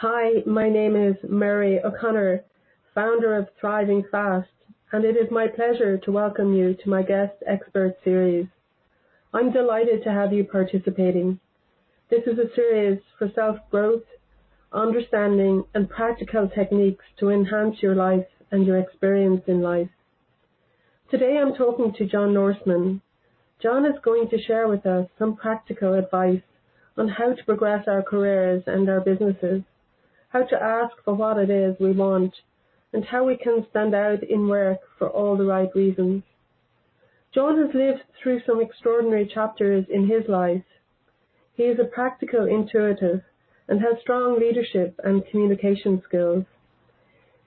Hi, my name is Mary O'Connor, founder of Thriving Fast, and it is my pleasure to welcome you to my guest expert series. I'm delighted to have you participating. This is a series for self-growth, understanding and practical techniques to enhance your life and your experience in life. Today I'm talking to John Norseman. John is going to share with us some practical advice on how to progress our careers and our businesses, how to ask for what it is we want, and how we can stand out in work for all the right reasons. John has lived through some extraordinary chapters in his life. He is a practical intuitive and has strong leadership and communication skills.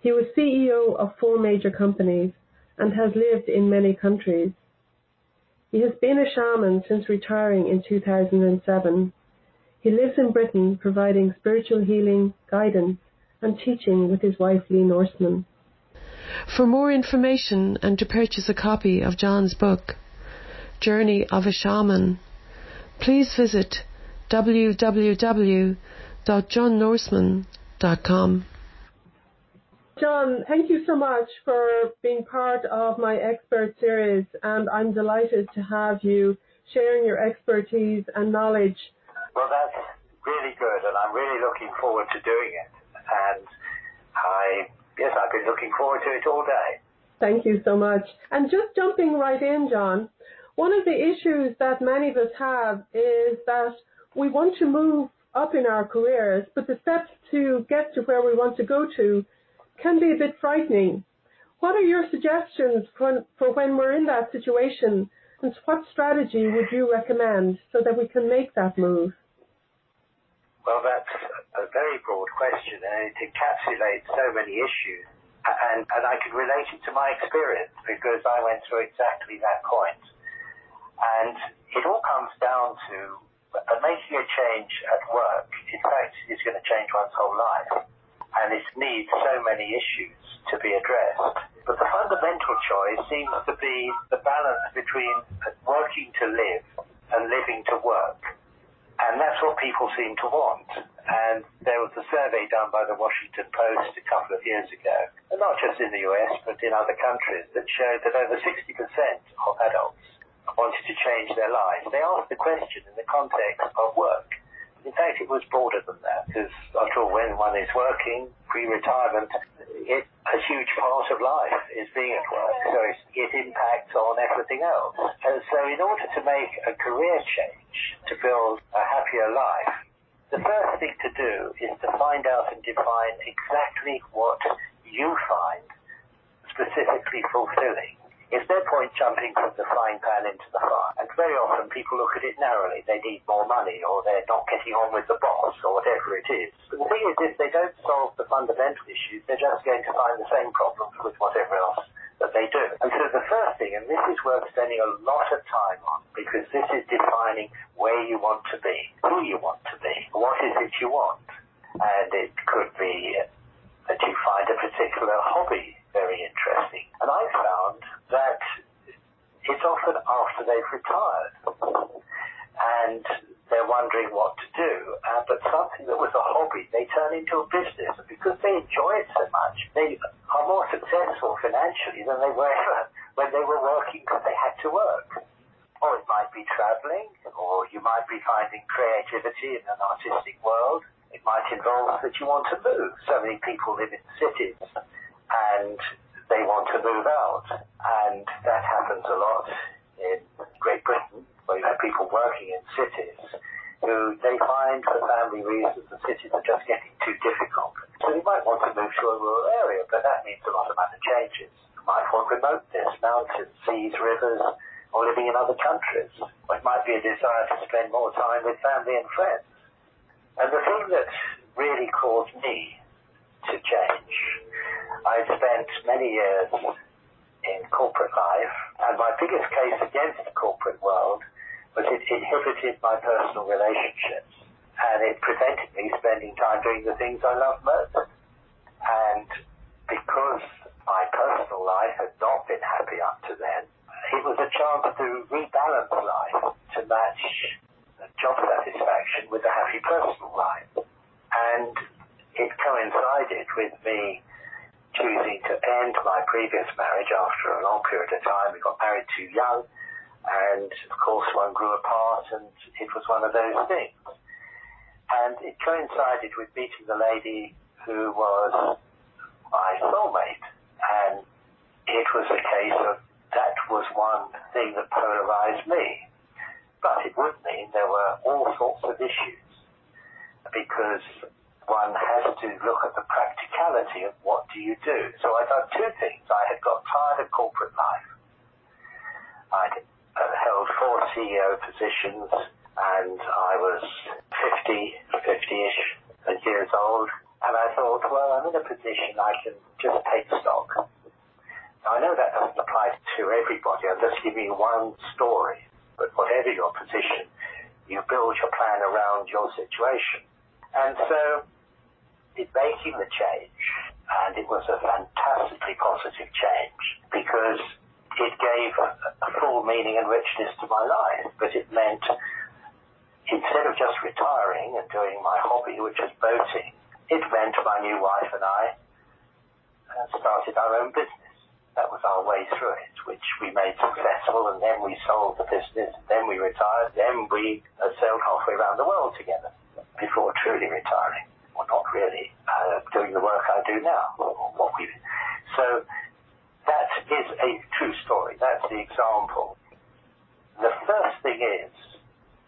He was CEO of four major companies and has lived in many countries. He has been a shaman since retiring in 2007. He lives in Britain providing spiritual healing, guidance and teaching with his wife Lee Norseman. For more information and to purchase a copy of John's book, Journey of a Shaman, please visit www.johnnorseman.com. John, thank you so much for being part of my expert series, and I'm delighted to have you sharing your expertise and knowledge. Well, that's really good, and I'm really looking forward to doing it. And I, yes, I've been looking forward to it all day. Thank you so much. And just jumping right in, John, one of the issues that many of us have is that we want to move up in our careers, but the steps to get to where we want to go to can be a bit frightening. What are your suggestions for, for when we're in that situation, and what strategy would you recommend so that we can make that move? Well, that's a very broad question, and it encapsulates so many issues. And, and I can relate it to my experience because I went through exactly that point. And it all comes down to uh, making a change at work. In fact, it's going to change one's whole life and it needs so many issues to be addressed. But the fundamental choice seems to be the balance between working to live and living to work. And that's what people seem to want. And there was a survey done by the Washington Post a couple of years ago, and not just in the US, but in other countries, that showed that over 60% of adults wanted to change their lives. They asked the question in the context of work. In fact, it was broader than that because after all, when one is working, pre-retirement, it, a huge part of life is being at work. So it impacts on everything else. And so in order to make a career change, to build a happier life, the first thing to do is to find out and define exactly what you find specifically fulfilling. It's no point jumping from the frying pan into the fire. And very often people look at it narrowly. They need more money or they're not getting on with the boss or whatever it is. But the thing is, if they don't solve the fundamental issues, they're just going to find the same problems with whatever else that they do. And so the first thing, and this is worth spending a lot of time on, because this is defining where you want to be, who you want to be, what is it you want. And it could be that you find a particular hobby very interesting. And I found that it's often after they've retired and they're wondering what to do. Uh, but something that was a hobby, they turn into a business. Because they enjoy it so much, they are more successful financially than they were when they were working because they had to work. Or it might be traveling, or you might be finding creativity in an artistic world. It might involve that you want to move. So many people live in cities and they want to move out. And that happens a lot in Great Britain, where you have people working in cities who they find for family reasons the cities are just getting too difficult. So they might want to move to a rural area, but that means a lot of other changes. You might want remoteness, mountains, seas, rivers, or living in other countries. Or it might be a desire to spend more time with family and friends. And the thing that really caused me to change I spent many years in corporate life, and my biggest case against the corporate world was it inhibited my personal relationships, and it prevented me spending time doing the things I love most. And because my personal life had not been happy up to then, it was a chance to rebalance life to match job satisfaction with a happy personal life. And it coincided with me choosing to end my previous marriage after a long period of time. We got married too young, and of course one grew apart, and it was one of those things. And it coincided with meeting the lady who was my soulmate, and it was a case of that was one thing that polarized me. But it would mean there were all sorts of issues because one has to look at the practicality of what do you do. So I done two things. I had got tired of corporate life. I'd uh, held four CEO positions and I was 50, 50-ish years old. And I thought, well, I'm in a position I can just take stock. Now, I know that doesn't apply to everybody. I'm just giving you one story. But whatever your position, you build your plan around your situation. And so in making the change, and it was a fantastically positive change because it gave a full meaning and richness to my life. But it meant instead of just retiring and doing my hobby, which was boating, it meant my new wife and I uh, started our own business. That was our way through it, which we made successful, and then we sold the business, then we retired, then we uh, sailed halfway around the world together before truly retiring well, not really, uh, doing the work I do now. What we so that is a true story. That's the example. The first thing is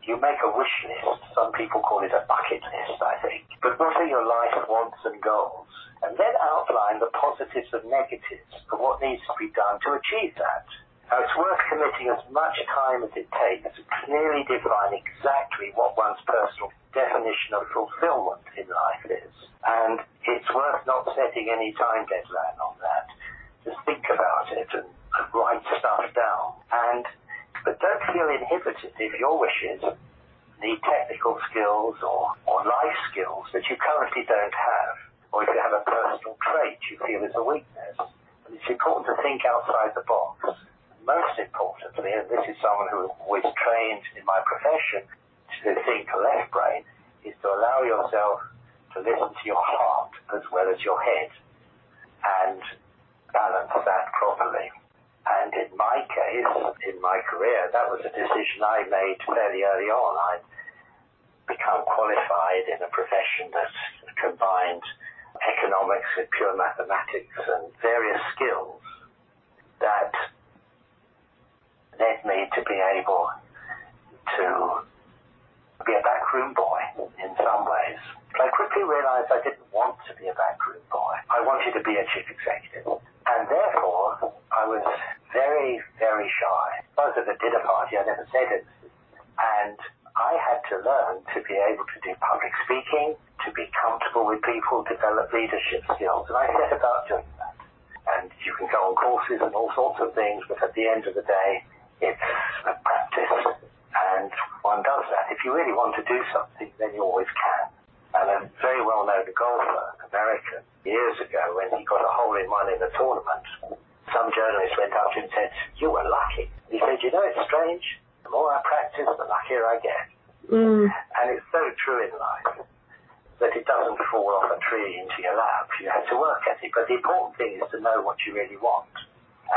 you make a wish list. Some people call it a bucket list, I think. But what are your life wants and goals? And then outline the positives and negatives of what needs to be done to achieve that. Now, it's worth committing as much time as it takes to clearly define exactly what one's personal definition of fulfillment in life is. And it's worth not setting any time deadline on that. Just think about it and write stuff down. And but don't feel inhibited if your wishes need technical skills or, or life skills that you currently don't have, or if you have a personal trait you feel is a weakness. And it's important to think outside the box. Most importantly, and this is someone who was trained in my profession to think left brain, is to allow yourself to listen to your heart as well as your head and balance that properly. And in my case, in my career, that was a decision I made fairly early on. I'd become qualified in a profession that combined economics with pure mathematics and various skills that led me to be able to be a backroom boy in some ways. But I quickly realized I didn't want to be a backroom boy. I wanted to be a chief executive. And therefore, I was very, very shy. Both at the dinner party, I never said it. And I had to learn to be able to do public speaking, to be comfortable with people, develop leadership skills. And I set about doing that. And you can go on courses and all sorts of things, but at the end of the day, it's a practice and one does that. If you really want to do something, then you always can. And a very well-known golfer, American, years ago, when he got a hole in one in a tournament, some journalist went up to him and said, you were lucky. He said, you know, it's strange. The more I practice, the luckier I get. Mm. And it's so true in life that it doesn't fall off a tree into your lap. You have to work at it. But the important thing is to know what you really want.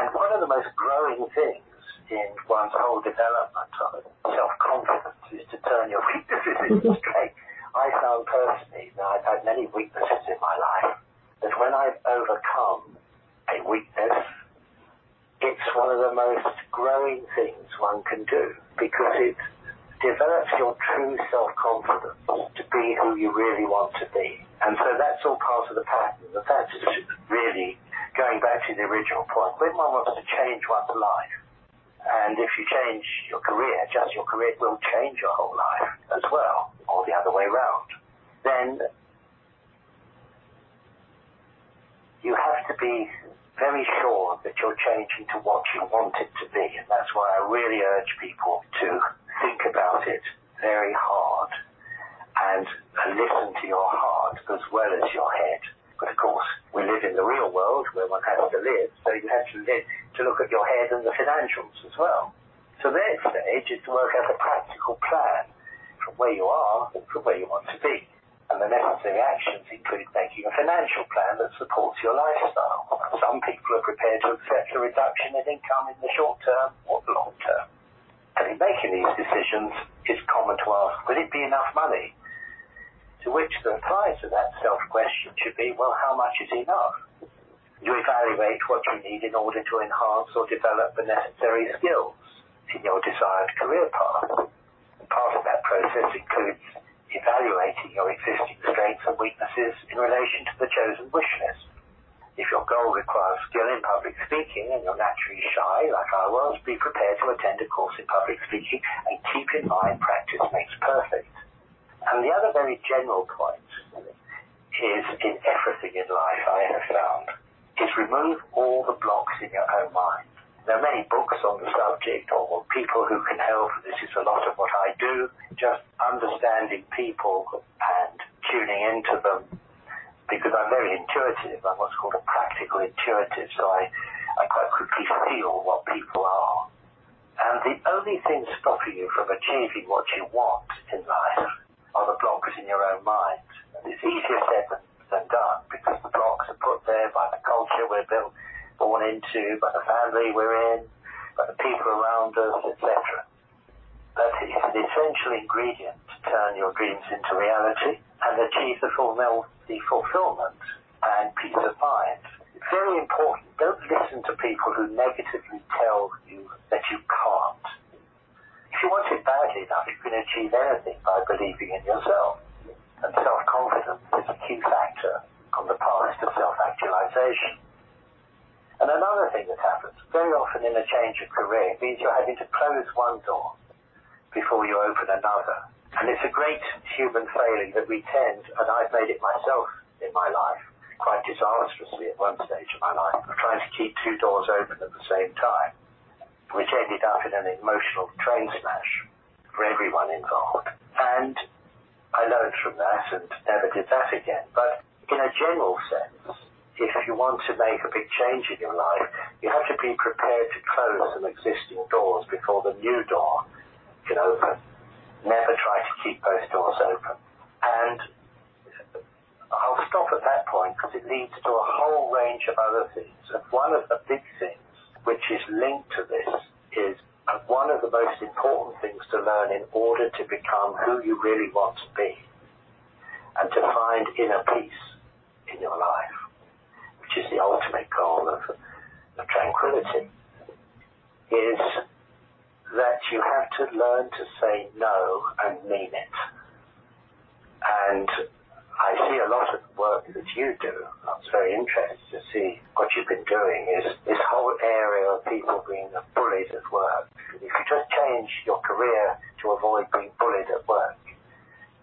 And one of the most growing things in one's whole development of self-confidence is to turn your weaknesses into strength. I found personally that I've had many weaknesses in my life, that when I've overcome a weakness, it's one of the most growing things one can do because it develops your true self-confidence to be who you really want to be. And so that's all part of the pattern. And that's really going back to the original point. When one wants to change one's life, and if you change your career, just your career will change your whole life as well, or the other way around. Then you have to be very sure that you're changing to what you want it to be. And that's why I really urge people to think about it very hard and listen to your heart as well as your head. But of course, we live in the real world where one has to live, so you have to live to look at your head and the financials as well. So the next stage is to work out a practical plan from where you are and from where you want to be. And the necessary actions include making a financial plan that supports your lifestyle. Some people are prepared to accept a reduction in income in the short term or the long term. And in making these decisions, it's common to ask, will it be enough money? To which the reply to that self-question should be, well, how much is enough? You evaluate what you need in order to enhance or develop the necessary skills in your desired career path. And part of that process includes evaluating your existing strengths and weaknesses in relation to the chosen wish list. If your goal requires skill in public speaking and you're naturally shy, like I was, be prepared to attend a course in public speaking and keep in mind practice makes perfect. And the other very general point is in everything in life I have found is remove all the blocks in your own mind. There are many books on the subject or people who can help. This is a lot of what I do. Just understanding people and tuning into them because I'm very intuitive. I'm what's called a practical intuitive. So I, I quite quickly feel what people are. And the only thing stopping you from achieving what you want in life are the blocks in your own mind. It's mm. easier said than, than done because the blocks are put there by the culture we're built born into, by the family we're in, by the people around us, etc. But it's an essential ingredient to turn your dreams into reality and achieve the, the fulfillment and peace of mind. It's very important. Don't listen to people who negatively tell you that you can't. If you want it badly enough, you can achieve anything by believing in yourself. And self-confidence is a key factor on the path to self-actualization. And another thing that happens, very often in a change of career, means you're having to close one door before you open another. And it's a great human failing that we tend, and I've made it myself in my life, quite disastrously at one stage of my life, of trying to keep two doors open at the same time, which ended up in an emotional train smash for everyone involved. And I learned from that and never did that again. But in a general sense, if you want to make a big change in your life, you have to be prepared to close some existing doors before the new door can open. Never try to keep those doors open. And I'll stop at that point because it leads to a whole range of other things. And one of the big things which is linked to this is uh, one of the most important things to learn in order to become who you really want to be and to find inner peace in your life which is the ultimate goal of, of tranquility, is that you have to learn to say no and mean it. And I see a lot of work that you do. I was very interested to see what you've been doing is this whole area of people being bullied at work. If you just change your career to avoid being bullied at work,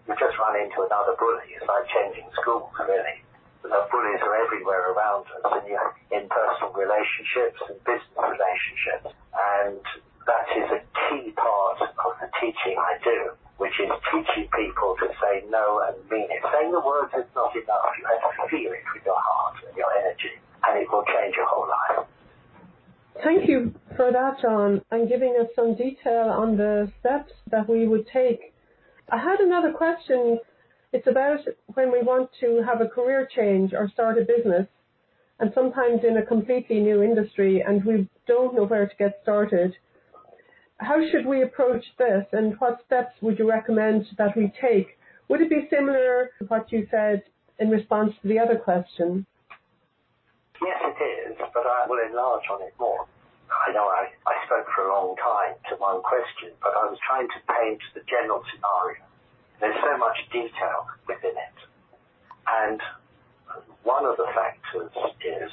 you just run into another bully. It's like changing schools, really the bullies are everywhere around us in, in personal relationships and business relationships. And that is a key part of the teaching I do, which is teaching people to say no and mean it. Saying the words is not enough. You have to feel it with your heart and your energy, and it will change your whole life. Thank you for that, John, and giving us some detail on the steps that we would take. I had another question it's about when we want to have a career change or start a business, and sometimes in a completely new industry, and we don't know where to get started. How should we approach this, and what steps would you recommend that we take? Would it be similar to what you said in response to the other question? Yes, it is, but I will enlarge on it more. I know I, I spoke for a long time to one question, but I was trying to paint the general scenario. There's so much detail within it. And one of the factors is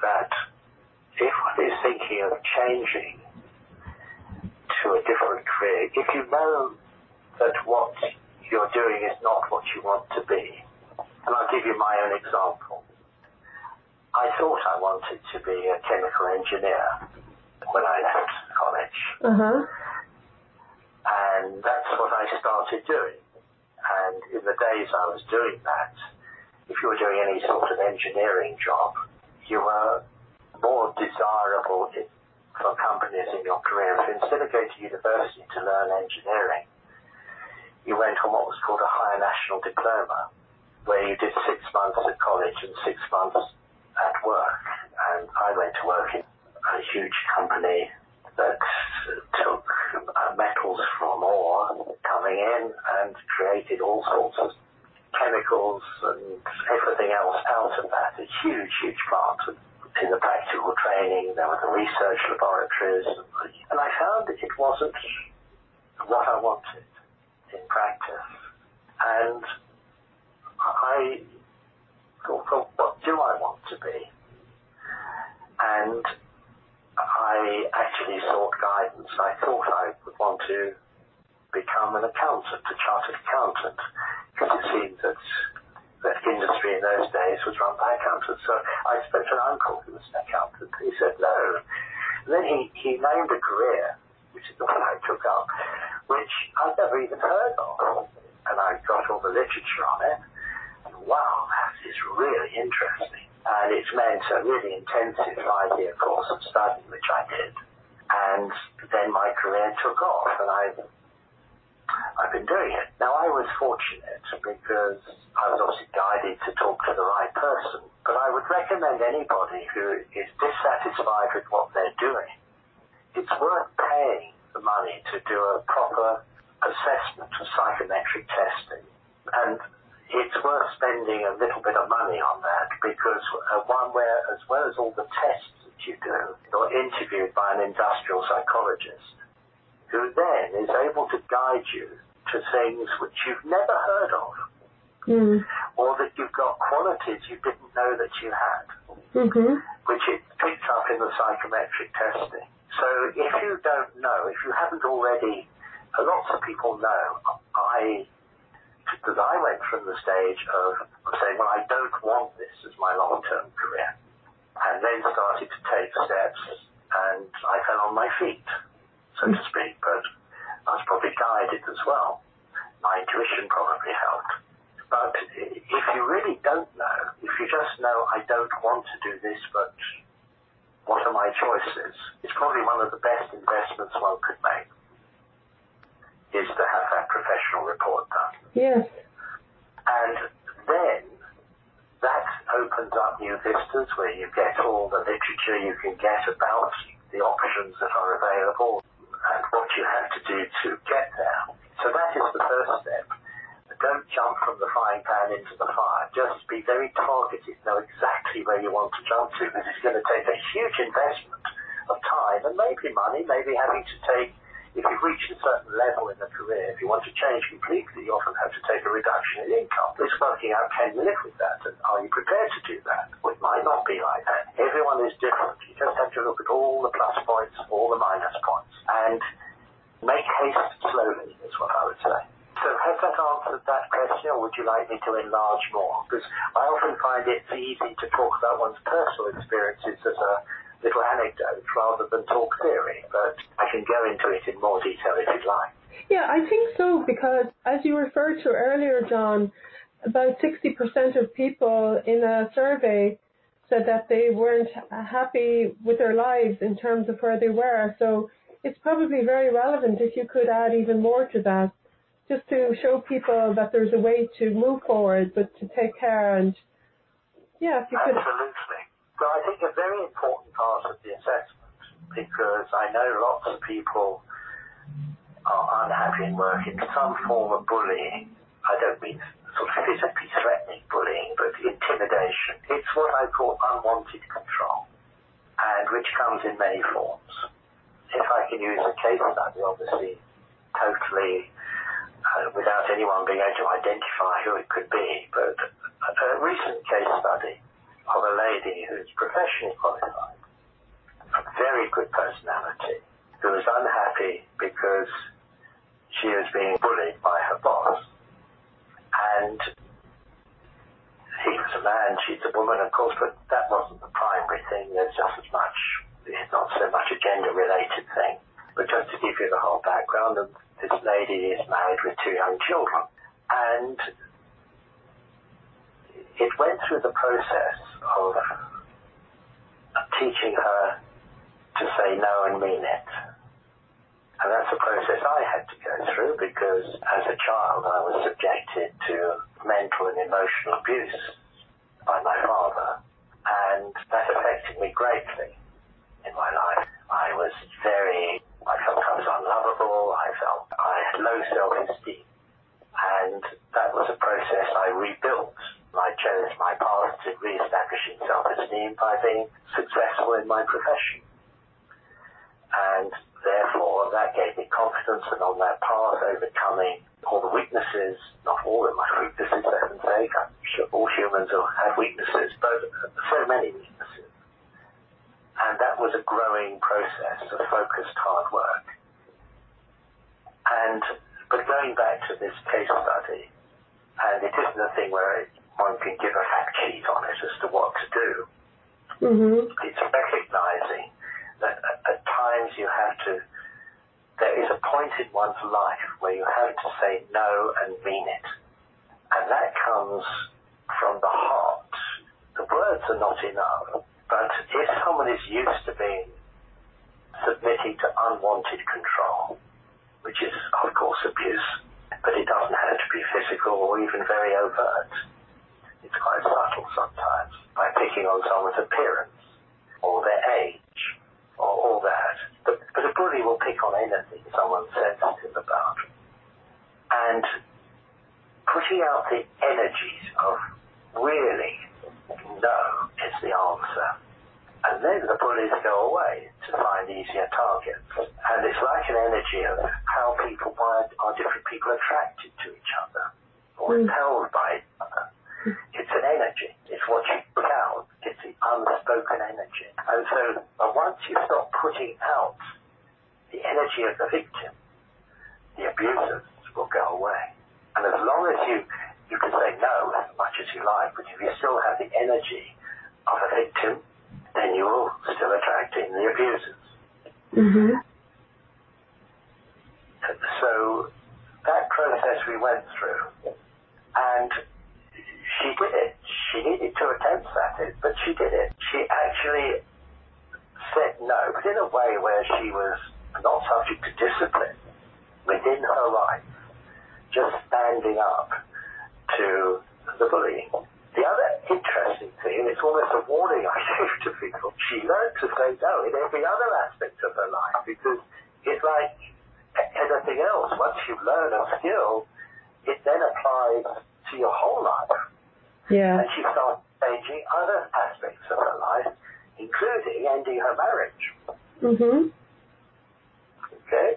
that if one is thinking of changing to a different career, if you know that what you're doing is not what you want to be, and I'll give you my own example. I thought I wanted to be a chemical engineer when I left college. Uh-huh. And that's what I started doing. And in the days I was doing that, if you were doing any sort of engineering job, you were more desirable for companies in your career. If instead of going to university to learn engineering, you went on what was called a higher national diploma, where you did six months at college and six months at work. And I went to work in a huge company that took uh, metals from ore coming in and created all sorts of chemicals and everything else out of that. A huge, huge plant. In the practical training, there were the research laboratories, and I found it wasn't what I wanted in practice. And I thought, well, what do I want to be? And I actually sought guidance. I thought I would want to become an accountant, a chartered accountant, because it seemed that that in was run by accountants. So I spoke to an uncle who was an accountant. He said no. And then he, he named a career, which is the one I took up, which I'd never even heard of. And I got all the literature on it. And wow, that is really interesting. And it's meant a really intensive five-year course of study, which I did. And then my career took off, and I've, I've been doing it. Now, I was fortunate because I was obviously guided to talk to the right person. But I would recommend anybody who is dissatisfied with what they're doing, it's worth paying the money to do a proper assessment of psychometric testing. And it's worth spending a little bit of money on that because uh, one where, as well as all the tests that you do, you're interviewed by an industrial psychologist who then is able to guide you to things which you've never heard of. Mm. Or that you've got qualities you didn't know that you had, mm-hmm. which it picks up in the psychometric testing. So if you don't know, if you haven't already, lots of people know, I, because I went from the stage of saying, well, I don't want this as my long-term career, and then started to take steps, and I fell on my feet, so to speak, but I was probably guided as well. My intuition probably helped. But if you really don't know, if you just know, I don't want to do this, but what are my choices? It's probably one of the best investments one could make is to have that professional report done. Yes. And then that opens up new vistas where you get all the literature you can get about the options that are available and what you have to do to get there. So that is the first step don't jump from the frying pan into the fire. Just be very targeted, know exactly where you want to jump to, because it's going to take a huge investment of time and maybe money, maybe having to take, if you've reached a certain level in the career, if you want to change completely, you often have to take a reduction in income. It's working out, can live with that? And are you prepared to do that? Well, it might not be like that. Everyone is different. You just have to look at all the plus points, all the minus points, and make haste slowly, is what I would say. So has that answered that question, or would you like me to enlarge more? Because I often find it's easy to talk about one's personal experiences as a little anecdote rather than talk theory, but I can go into it in more detail if you'd like. Yeah, I think so, because as you referred to earlier, John, about 60% of people in a survey said that they weren't happy with their lives in terms of where they were. So it's probably very relevant if you could add even more to that just to show people that there's a way to move forward, but to take care and yeah, if you could. Absolutely. I think a very important part of the assessment, because I know lots of people are unhappy in work in some form of bullying. I don't mean sort of physically threatening bullying, but intimidation. It's what I call unwanted control, and which comes in many forms. If I can use a case study, obviously, totally uh, without anyone being able to identify who it could be. But a recent case study of a lady who's professionally qualified, a very good personality, who is unhappy because she is being bullied by her boss. And he was a man, she's a woman, of course, but that wasn't the primary thing. There's just as much, it's not so much a gender related thing. But just to give you the whole background, this lady is married with two young children. And it went through the process of teaching her to say no and mean it. And that's a process I had to go through because as a child I was subjected to mental and emotional abuse by my father. And that affected me greatly in my life. I was very, I felt I was unlovable. I felt I had low self-esteem. And that was a process I rebuilt. I chose my path to re-establishing self-esteem by being successful in my profession. And therefore, that gave me confidence and on that path, overcoming all the weaknesses, not all of my weaknesses, for heaven's sake. I'm sure all humans will have weaknesses, but so many weaknesses. And that was a growing process of focused hard work. And, but going back to this case study, and it isn't a thing where one can give a fact sheet on it as to what to do. Mm-hmm. It's recognizing that at times you have to, there is a point in one's life where you have to say no and mean it. And that comes from the heart. The words are not enough. But if someone is used to being submitting to unwanted control, which is of course abuse, but it doesn't have to be physical or even very overt. It's quite subtle sometimes by picking on someone's appearance or their age or all that. But, but a bully will pick on anything someone's sensitive about. And putting out the energies of really no is the answer. And then the bullies go away to find easier targets. And it's like an energy of how people, why are different people attracted to each other or hmm. repelled by each other. It's an energy. It's what you put out. It's the unspoken energy. And so uh, once you stop putting out the energy of the victim, the abusers will go away. And as long as you, you can say no as much as you like, but if you still have the energy of a victim, then you will still attracting the abusers. Mm-hmm. So that process we went through, and she did it. She needed two attempts at it, but she did it. She actually said no, but in a way where she was not subject to discipline within her rights, just standing up to the bullying. The other interesting thing, and it's almost a warning I give to people, she learned to say no in every other aspect of her life because it's like anything else. Once you learn a skill, it then applies to your whole life. Yeah. And she started changing other aspects of her life, including ending her marriage. Mm-hmm. Okay?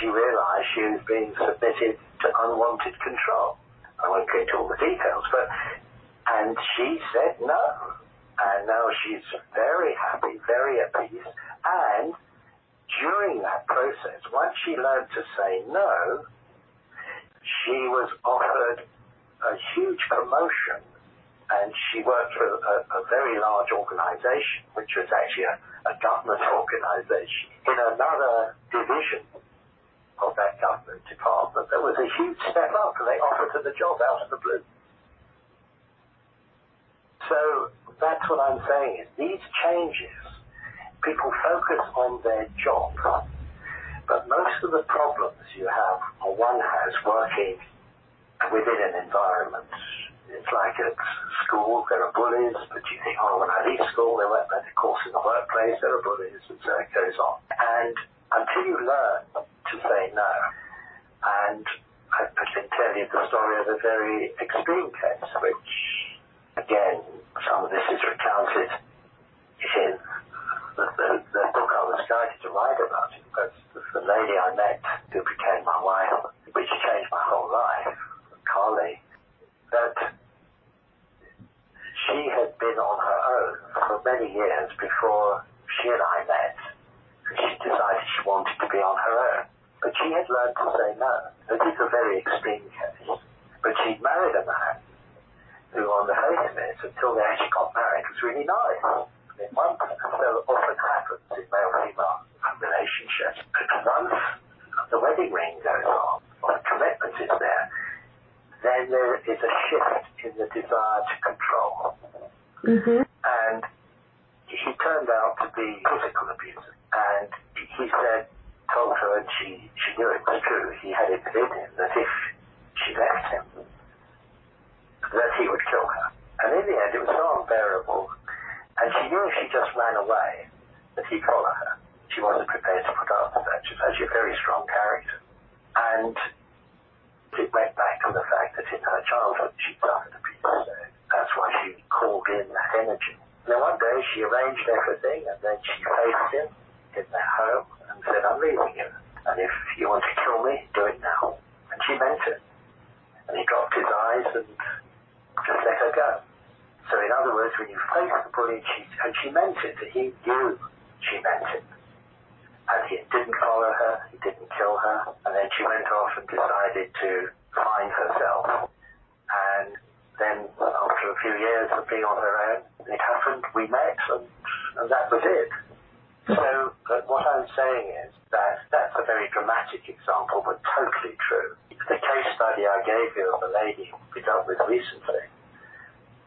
She realized she was being submitted to unwanted control. I won't go into all the details, but, and she said no. And now she's very happy, very at peace. And during that process, once she learned to say no, she was offered a huge promotion and she worked for a, very large organization, which was actually a, a government organization, in another division of that government department. There was a huge step up and they offered her the job out of the blue. So that's what I'm saying is these changes, people focus on their job, but most of the problems you have, or one has, working within an environment. It's like at school, there are bullies, but you think, oh, when I leave school, there won't of course, in the workplace, there are bullies, and so it goes on. And until you learn to say no, and I, I can tell you the story of a very extreme case, which, again, some of this is recounted in the, the, the book I was guided to write about it. But the lady I met who became my wife, which changed my whole life, Carly, that she had been on her own for many years before she and I met. She decided she wanted to be on her own. But she had learned to say no. It is a very extreme case. But she'd married a man who, on the face of it, until they actually got married, was really nice. In one, so often happens in male-female relationships. Once the wedding ring goes on, or the commitment is there, then there is a shift in the desire to control. Mm-hmm. And he turned out to be physical abuser. And he said told her, and she, she knew it was true, he had it within him that if she left him, that he would kill her. And in the end, it was so unbearable, and she knew if she just ran away, that he'd follow her. She wasn't prepared to put up with that. She's actually a very strong character. And it went back to the fact that in her childhood she suffered abuse. That's why she called in that energy. Now one day she arranged everything and then she faced him in their home and said, I'm leaving you. And if you want to kill me, do it now. And she meant it. And he dropped his eyes and just let her go. So in other words, when you face the bully, she, and she meant it, he knew she meant it. And he didn't follow her, he didn't kill her, and then she went off and decided to find herself. And then after a few years of being on her own, it happened, we met, and, and that was it. So uh, what I'm saying is that that's a very dramatic example, but totally true. The case study I gave you of a lady we dealt with recently,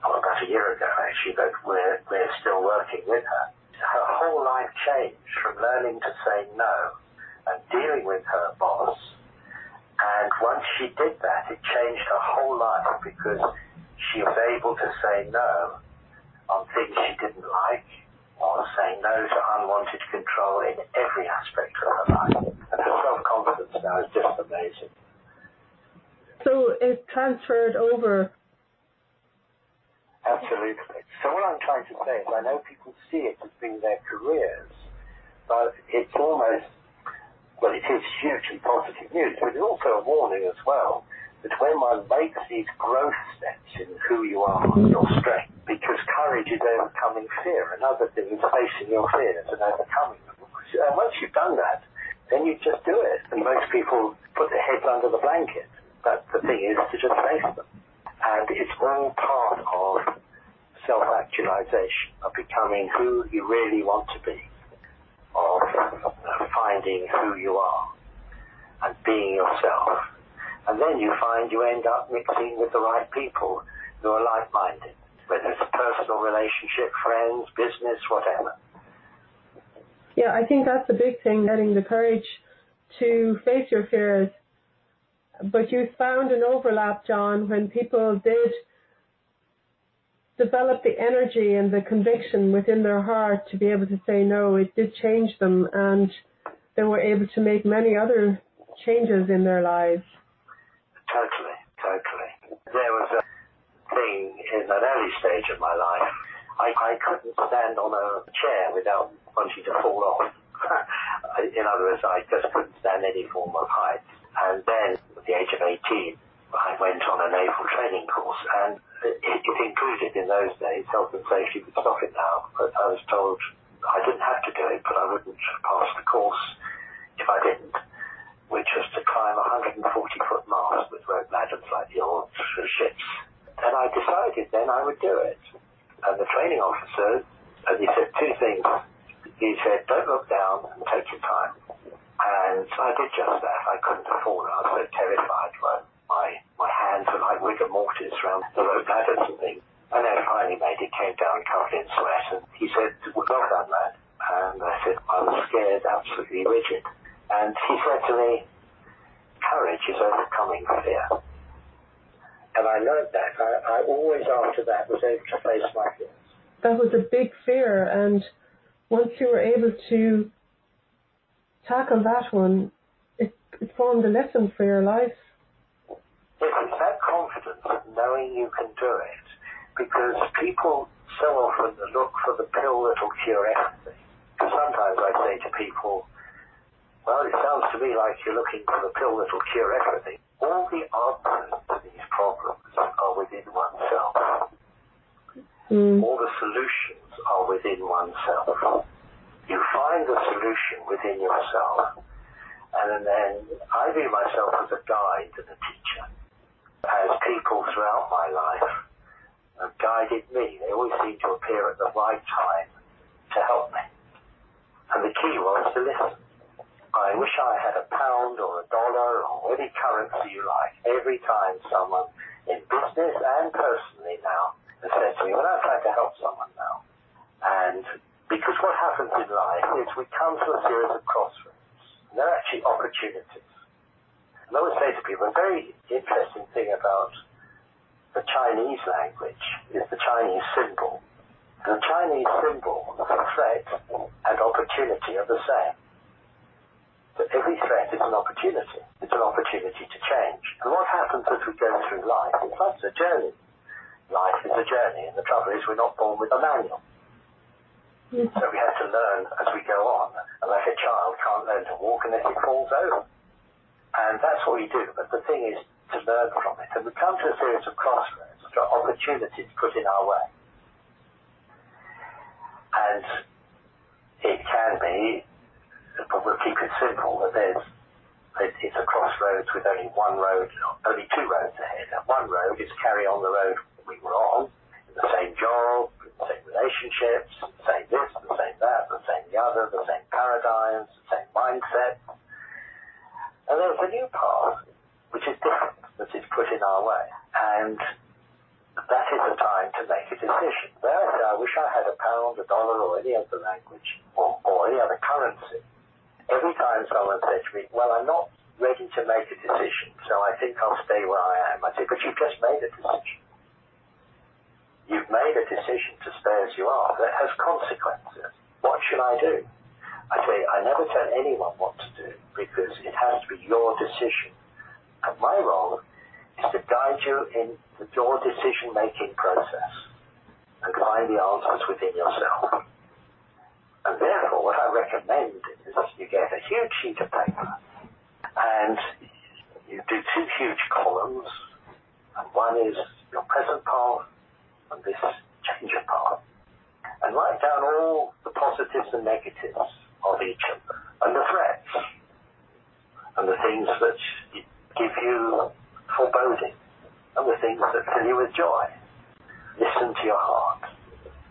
about a year ago actually, but we're, we're still working with her. Her whole life changed from learning to say no and dealing with her boss. And once she did that, it changed her whole life because she was able to say no on things she didn't like or say no to unwanted control in every aspect of her life. And her self-confidence now is just amazing. So it transferred over. Absolutely. So what I'm trying to say is I know people see it as being their careers, but it's almost, well, it is hugely positive news, but it's also a warning as well that when one makes these growth steps in who you are, and your strength, because courage is overcoming fear. Another thing is facing your fears and overcoming them. And uh, once you've done that, then you just do it. And most people put their heads under the blanket. But the thing is to just face them. And it's all part of self-actualization, of becoming who you really want to be, of finding who you are and being yourself. And then you find you end up mixing with the right people who are like-minded, whether it's a personal relationship, friends, business, whatever. Yeah, I think that's the big thing, getting the courage to face your fears. But you found an overlap, John, when people did develop the energy and the conviction within their heart to be able to say no, it did change them and they were able to make many other changes in their lives. Totally, totally. There was a thing in an early stage of my life. I, I couldn't stand on a chair without wanting to fall off. in other words, I just couldn't stand any form of height. And then, at the age of 18, I went on a naval training course, and it, it included in those days health and safety. We stop it now, but I was told I didn't have to do it, but I wouldn't pass the course if I didn't which was to climb a 140 foot mast with rope ladders like the old ships. And I decided then I would do it. And the training officer, and he said two things. He said, don't look down and take your time. And I did just that. I couldn't have fallen. I was so terrified. Well, my, my hands were like rigor mortis around the rope ladders and things. And then finally made it, came down covered in sweat. And he said, well done, lad. And I said, I was scared, absolutely rigid. And he said to me, courage is overcoming fear. And I learned that. I, I always after that was able to face my fears. That was a big fear and once you were able to tackle that one, it, it formed a lesson for your life. Yes, it's that confidence of knowing you can do it. Because people so often look for the pill that will cure everything. Sometimes I say to people, well, it sounds to me like you're looking for the pill that will cure everything. All the answers to these problems are within oneself. Mm. All the solutions are within oneself. Solution within yourself, and then I view myself as a guide and a teacher. As people throughout my life have guided me, they always seem to appear at the right time to help me. And the key was to listen. I wish I had a pound or a dollar or any currency you like every time someone in business and personally now has said to me, well, I'm trying to help someone now. And because what happens in life is we come to a series of crossroads. They're actually opportunities. And I always say to people, a very interesting thing about the Chinese language is the Chinese symbol. The Chinese symbol of threat and opportunity are the same. But every threat is an opportunity. It's an opportunity to change. And what happens as we go through life? It's like a journey. Life is a journey, and the trouble is we're not born with a manual. Mm-hmm. So we have to learn as we go on. unless a child can't learn to walk unless it falls over. And that's what we do. But the thing is to learn from it. And we come to a series of crossroads, which are opportunities put in our way. And it can be, but we'll keep it simple, that there's it's a crossroads with only one road, only two roads ahead. One road is carry on the road we were on, the same job, the same relationships, the same this, the same that, the same the other, the same paradigms, the same mindset. And there's a new path, which is different, that is put in our way. And that is the time to make a decision. There I say, I wish I had a pound, a dollar, or any other language, or, or any other currency. Every time someone says to me, well, I'm not ready to make a decision, so I think I'll stay where I am. I say, but you've just made a decision. You've made a decision to stay as you are. That has consequences. What should I do? I say, I never tell anyone what to do because it has to be your decision. And my role is to guide you in your decision-making process and find the answers within yourself. And therefore, what I recommend is you get a huge sheet of paper and you do two huge columns. And one is your present path on this change of path and write down all the positives and negatives of each of them and the threats and the things that give you foreboding and the things that fill you with joy. Listen to your heart.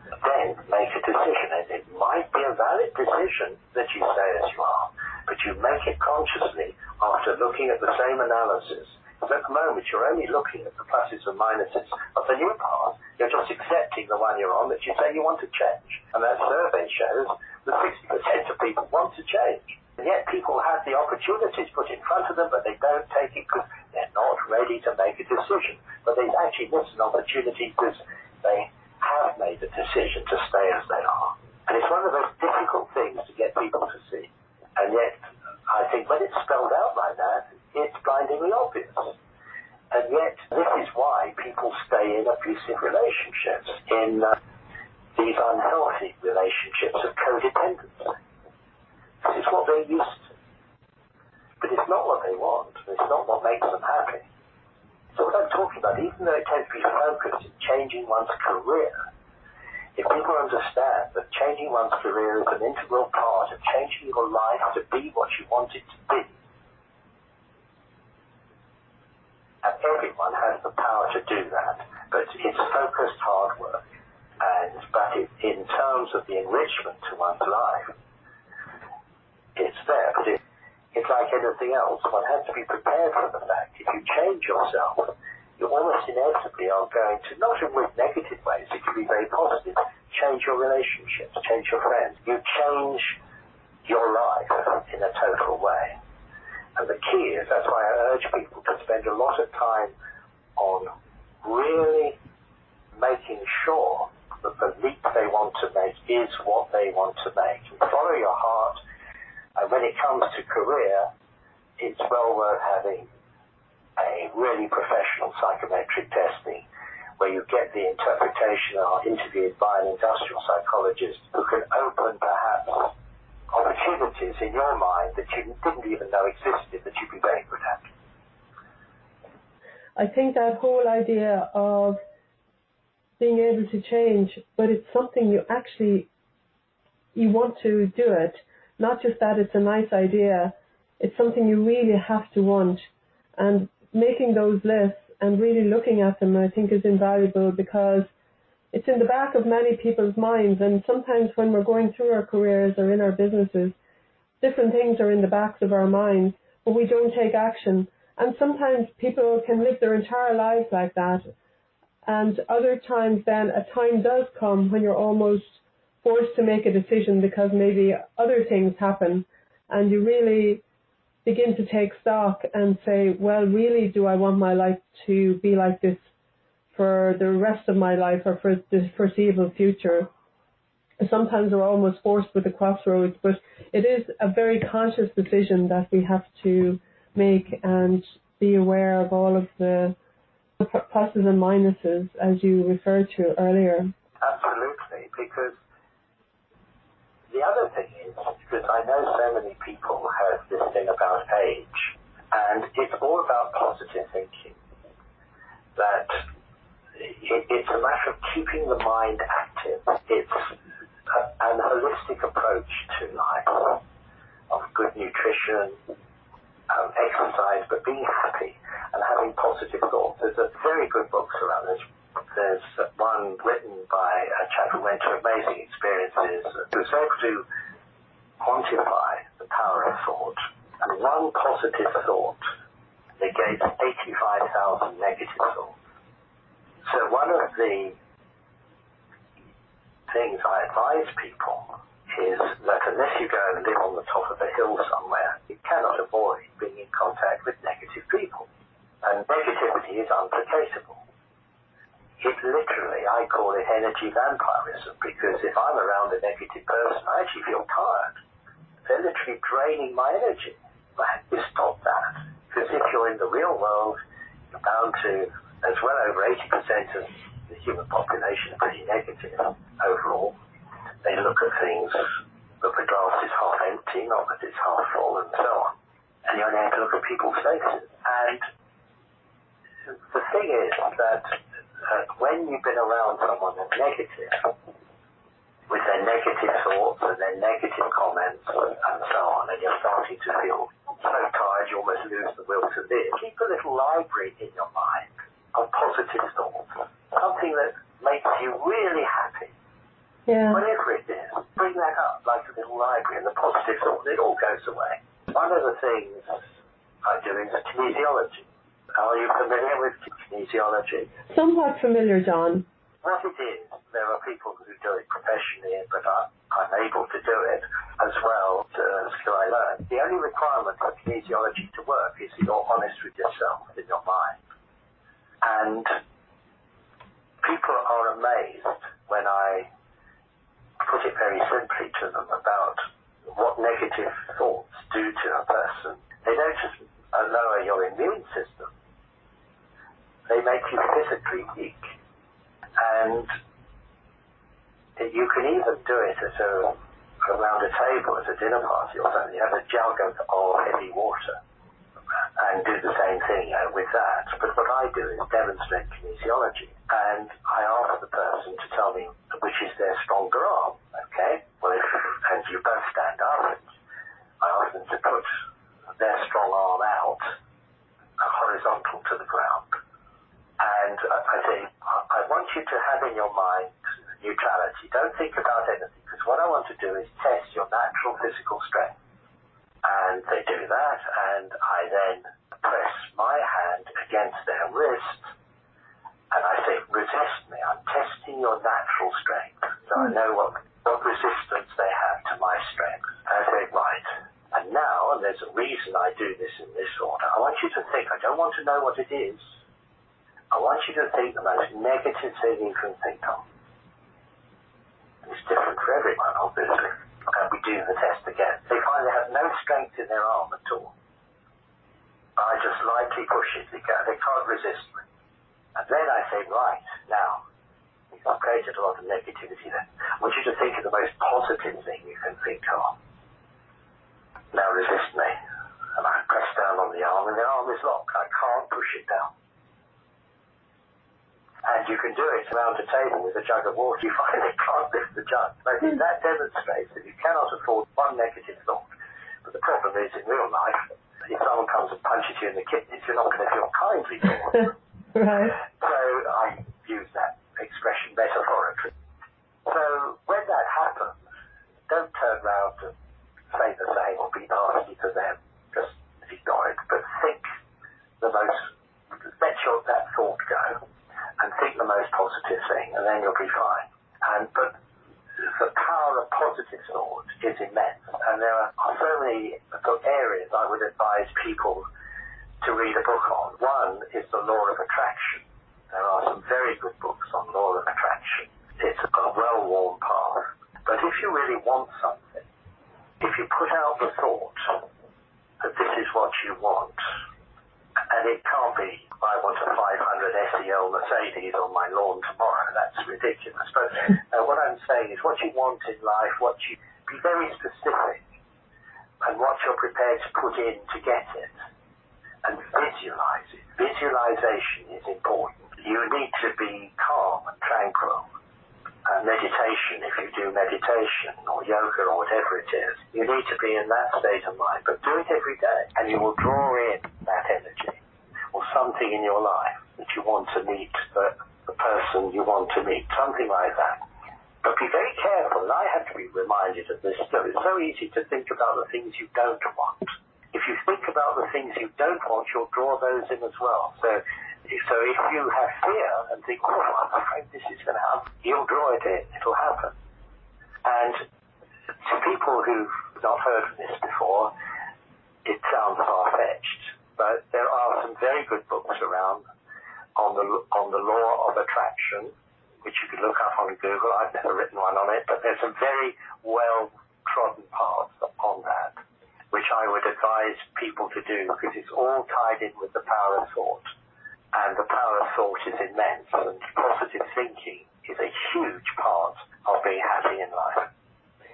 Then make a decision. And it might be a valid decision that you stay as you are, but you make it consciously after looking at the same analysis at the moment, you're only looking at the pluses and minuses of the new path. You're just accepting the one you're on that you say you want to change. And that survey shows that 60% of people want to change. And yet people have the opportunities put in front of them, but they don't take it because they're not ready to make a decision. But they actually miss an opportunity because they have made a decision to stay as they are. And it's one of those difficult things to get people to see. And yet, I think when it's spelled out like that, it's blindingly obvious. And yet, this is why people stay in abusive relationships, in uh, these unhealthy relationships of codependency. This is what they're used to. But it's not what they want. It's not what makes them happy. So what I'm talking about, even though it tends to be focused in changing one's career, if people understand that changing one's career is an integral part of changing your life to be what you want it to be, and everyone has the power to do that. But it's focused hard work. And but it, in terms of the enrichment to one's life, it's there. But it, it's like anything else. One has to be prepared for the fact if you change yourself, you almost inevitably are going to, not in with negative ways, it can be very positive, change your relationships, change your friends. You change your life in a total way. And the key is, that's why I urge people to spend a lot of time on really making sure that the leap they want to make is what they want to make. follow your heart. And when it comes to career, it's well worth having a really professional psychometric testing where you get the interpretation or interviewed by an industrial psychologist who can open perhaps opportunities in your mind that you didn't even know existed that you'd be very good at? I think that whole idea of being able to change, but it's something you actually you want to do it, not just that it's a nice idea. It's something you really have to want, and making those lists and really looking at them, I think, is invaluable because it's in the back of many people's minds. And sometimes when we're going through our careers or in our businesses, different things are in the backs of our minds, but we don't take action. And sometimes people can live their entire lives like that. And other times then a time does come when you're almost forced to make a decision because maybe other things happen and you really begin to take stock and say, well, really, do I want my life to be like this for the rest of my life or for the foreseeable future? Sometimes we're almost forced with the crossroads, but it is a very conscious decision that we have to make and be aware of all of the pluses and minuses as you referred to earlier. Absolutely, because the other thing is, because I know so many people have this thing about age, and it's all about positive thinking. That it, it's a matter of keeping the mind active. It's a, an holistic approach to life of good nutrition, um, exercise, but being happy and having positive thoughts. There's a very good books around this. There's one written by a chap who went through amazing experiences, who was able to quantify the power of thought. And one positive thought negates 85,000 negative thoughts. So one of the things I advise people is that unless you go and live on the top of a hill somewhere, you cannot avoid being in contact with negative people. And negativity is unplaceable. It literally, I call it energy vampirism because if I'm around a negative person, I actually feel tired. They're literally draining my energy. I have to stop that. Because if you're in the real world, you're bound to, as well over 80% of the human population are pretty negative overall. They look at things that the glass is half empty, not that it's half full, and so on. And you only have to look at people's faces. And the thing is that uh, when you've been around someone that's negative, with their negative thoughts and their negative comments and so on, and you're starting to feel so tired you almost lose the will to live, keep a little library in your mind of positive thoughts, something that makes you really happy. Yeah. Whatever it is, bring that up like a little library and the positive thought, it all goes away. One of the things I do is kinesiology. Are you familiar with kinesiology? Somewhat familiar, John. What it is, there are people who do it professionally, but I, I'm able to do it as well to skill I learn. The only requirement for kinesiology to work is that you're honest with yourself in your mind. And people are amazed when I put it very simply to them about what negative thoughts do to a person. They don't just lower your immune system, they make you physically weak. And you can even do it at a, around a table at a dinner party or something. Have a jug of, heavy water and do the same thing uh, with that. But what I do is demonstrate kinesiology. And I ask the person to tell me which is their stronger arm. Okay? Well, if, and you both stand up, I ask them to put their strong arm out, horizontal to the ground. And I say, I want you to have in your mind neutrality. Don't think about anything, because what I want to do is test your natural physical strength. And they do that, and I then press my hand against their wrist, and I say, resist me. I'm testing your natural strength. So I hmm. know what, what resistance they have to my strength. And I say, right. And now, and there's a reason I do this in this order, I want you to think, I don't want to know what it is. I want you to think the most negative thing you can think of. It's different for everyone, obviously. And we do the test again. They find they have no strength in their arm at all. I just lightly push it. They can't resist me. And then I say, right, now, I've created a lot of negativity there. I want you to think of the most positive thing you can think of. Now resist me. And I press down on the arm, and the arm is locked. I can't push it down and you can do it around a table with a jug of water. You finally can't lift the jug. I think hmm. that demonstrates that you cannot afford one negative thought. But the problem is, in real life, if someone comes and punches you in the kidneys, you're not going to feel kindly towards them. right. So I use that expression metaphorically. So when that happens, don't turn around and say the same or be nasty to them. Just ignore it. But think the most, let your, that thought go and think the most positive thing, and then you'll be fine. And but the power of positive thought is immense. And there are so many areas I would advise people to read a book on. One is the law of attraction. There are some very good books on law of attraction. It's a well-worn path. But if you really want something, if you put out the thought that this is what you want, and it can't be, I want a 500 SEL Mercedes on my lawn tomorrow. That's ridiculous. But uh, what I'm saying is what you want in life, what you, be very specific, and what you're prepared to put in to get it and visualize it. Visualization is important. You need to be calm and tranquil. Uh, meditation, if you do meditation or yoga or whatever it is, you need to be in that state of mind. But do it every day, and you will draw something in your life that you want to meet the, the person you want to meet, something like that. But be very careful, and I have to be reminded of this too. It's so easy to think about the things you don't want if you think about the things you don't want, you'll draw those in as well. So, so if you have fear and think, oh, I'm afraid this is going to happen, you'll draw it in. It'll happen. And to people who've not heard of this before, it sounds far-fetched, but there are some very good books around on the on the law of attraction, which you can look up on Google. I've never written one on it, but there's some very well trodden paths on that which I would advise people to do because it's all tied in with the power of thought. And the power of thought is immense and positive thinking is a huge part of being happy in life.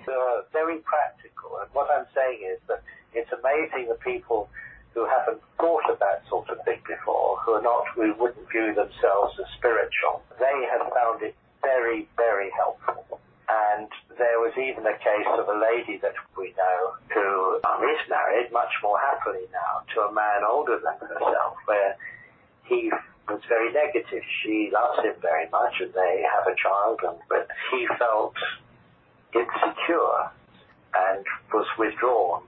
They're very practical and what I'm saying is that it's amazing that people who haven't thought of that sort of thing before, who are not, who wouldn't view themselves as spiritual, they have found it very, very helpful. And there was even a case of a lady that we know who um, married much more happily now to a man older than herself, where he was very negative. She loves him very much and they have a child, and, but he felt insecure and was withdrawn.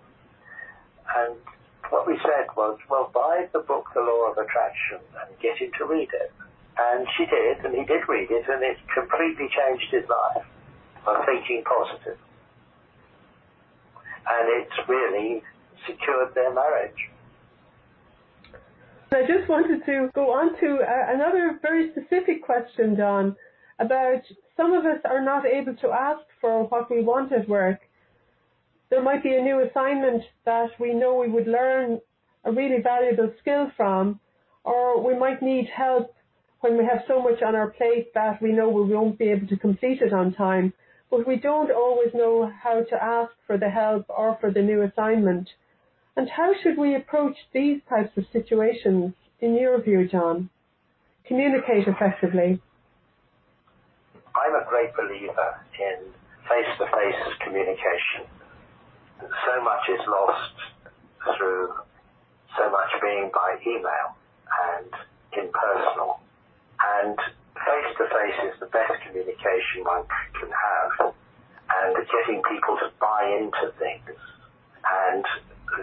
And what we said was, well, buy the book, The Law of Attraction, and get him to read it. And she did, and he did read it, and it completely changed his life of thinking positive. And it's really secured their marriage. I just wanted to go on to uh, another very specific question, Don, about some of us are not able to ask for what we want at work. There might be a new assignment that we know we would learn a really valuable skill from, or we might need help when we have so much on our plate that we know we won't be able to complete it on time but we don't always know how to ask for the help or for the new assignment. And how should we approach these types of situations, in your view, John? Communicate effectively. I'm a great believer in face-to-face communication. So much is lost through so much being by email and impersonal. And face to face is the best communication one can have, and getting people to buy into things, and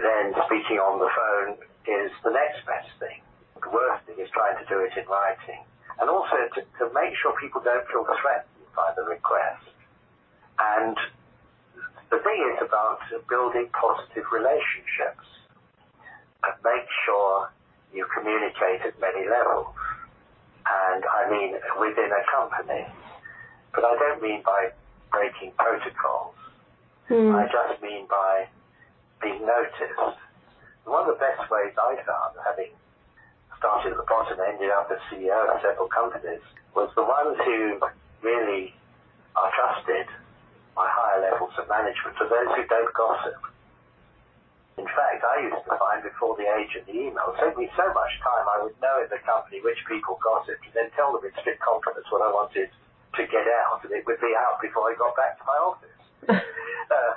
then speaking on the phone is the next best thing. The worst thing is trying to do it in writing, and also to, to make sure people don't feel threatened by the request. And the thing is about building positive relationships and make sure you communicate at many levels and I mean within a company. But I don't mean by breaking protocols. Mm. I just mean by being noticed. One of the best ways I found, having started at the bottom, and ended up as CEO of several companies, was the ones who really are trusted by higher levels of management are those who don't gossip. In fact, I used to find before the age of the email, it took me so much time, I would know in the company which people gossiped and then tell them in strict confidence what I wanted to get out, and it would be out before I got back to my office. uh,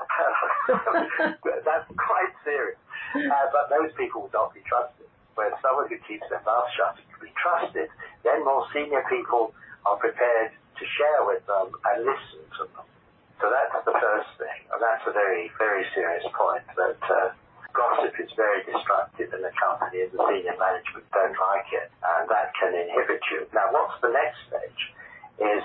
that's quite serious. Uh, but those people would not be trusted. Where someone who keeps their mouth shut can be trusted, then more senior people are prepared to share with them and listen to them. So that's the first thing, and that's a very, very serious point that uh, gossip is very destructive in the company and the senior management don't like it and that can inhibit you. Now what's the next stage is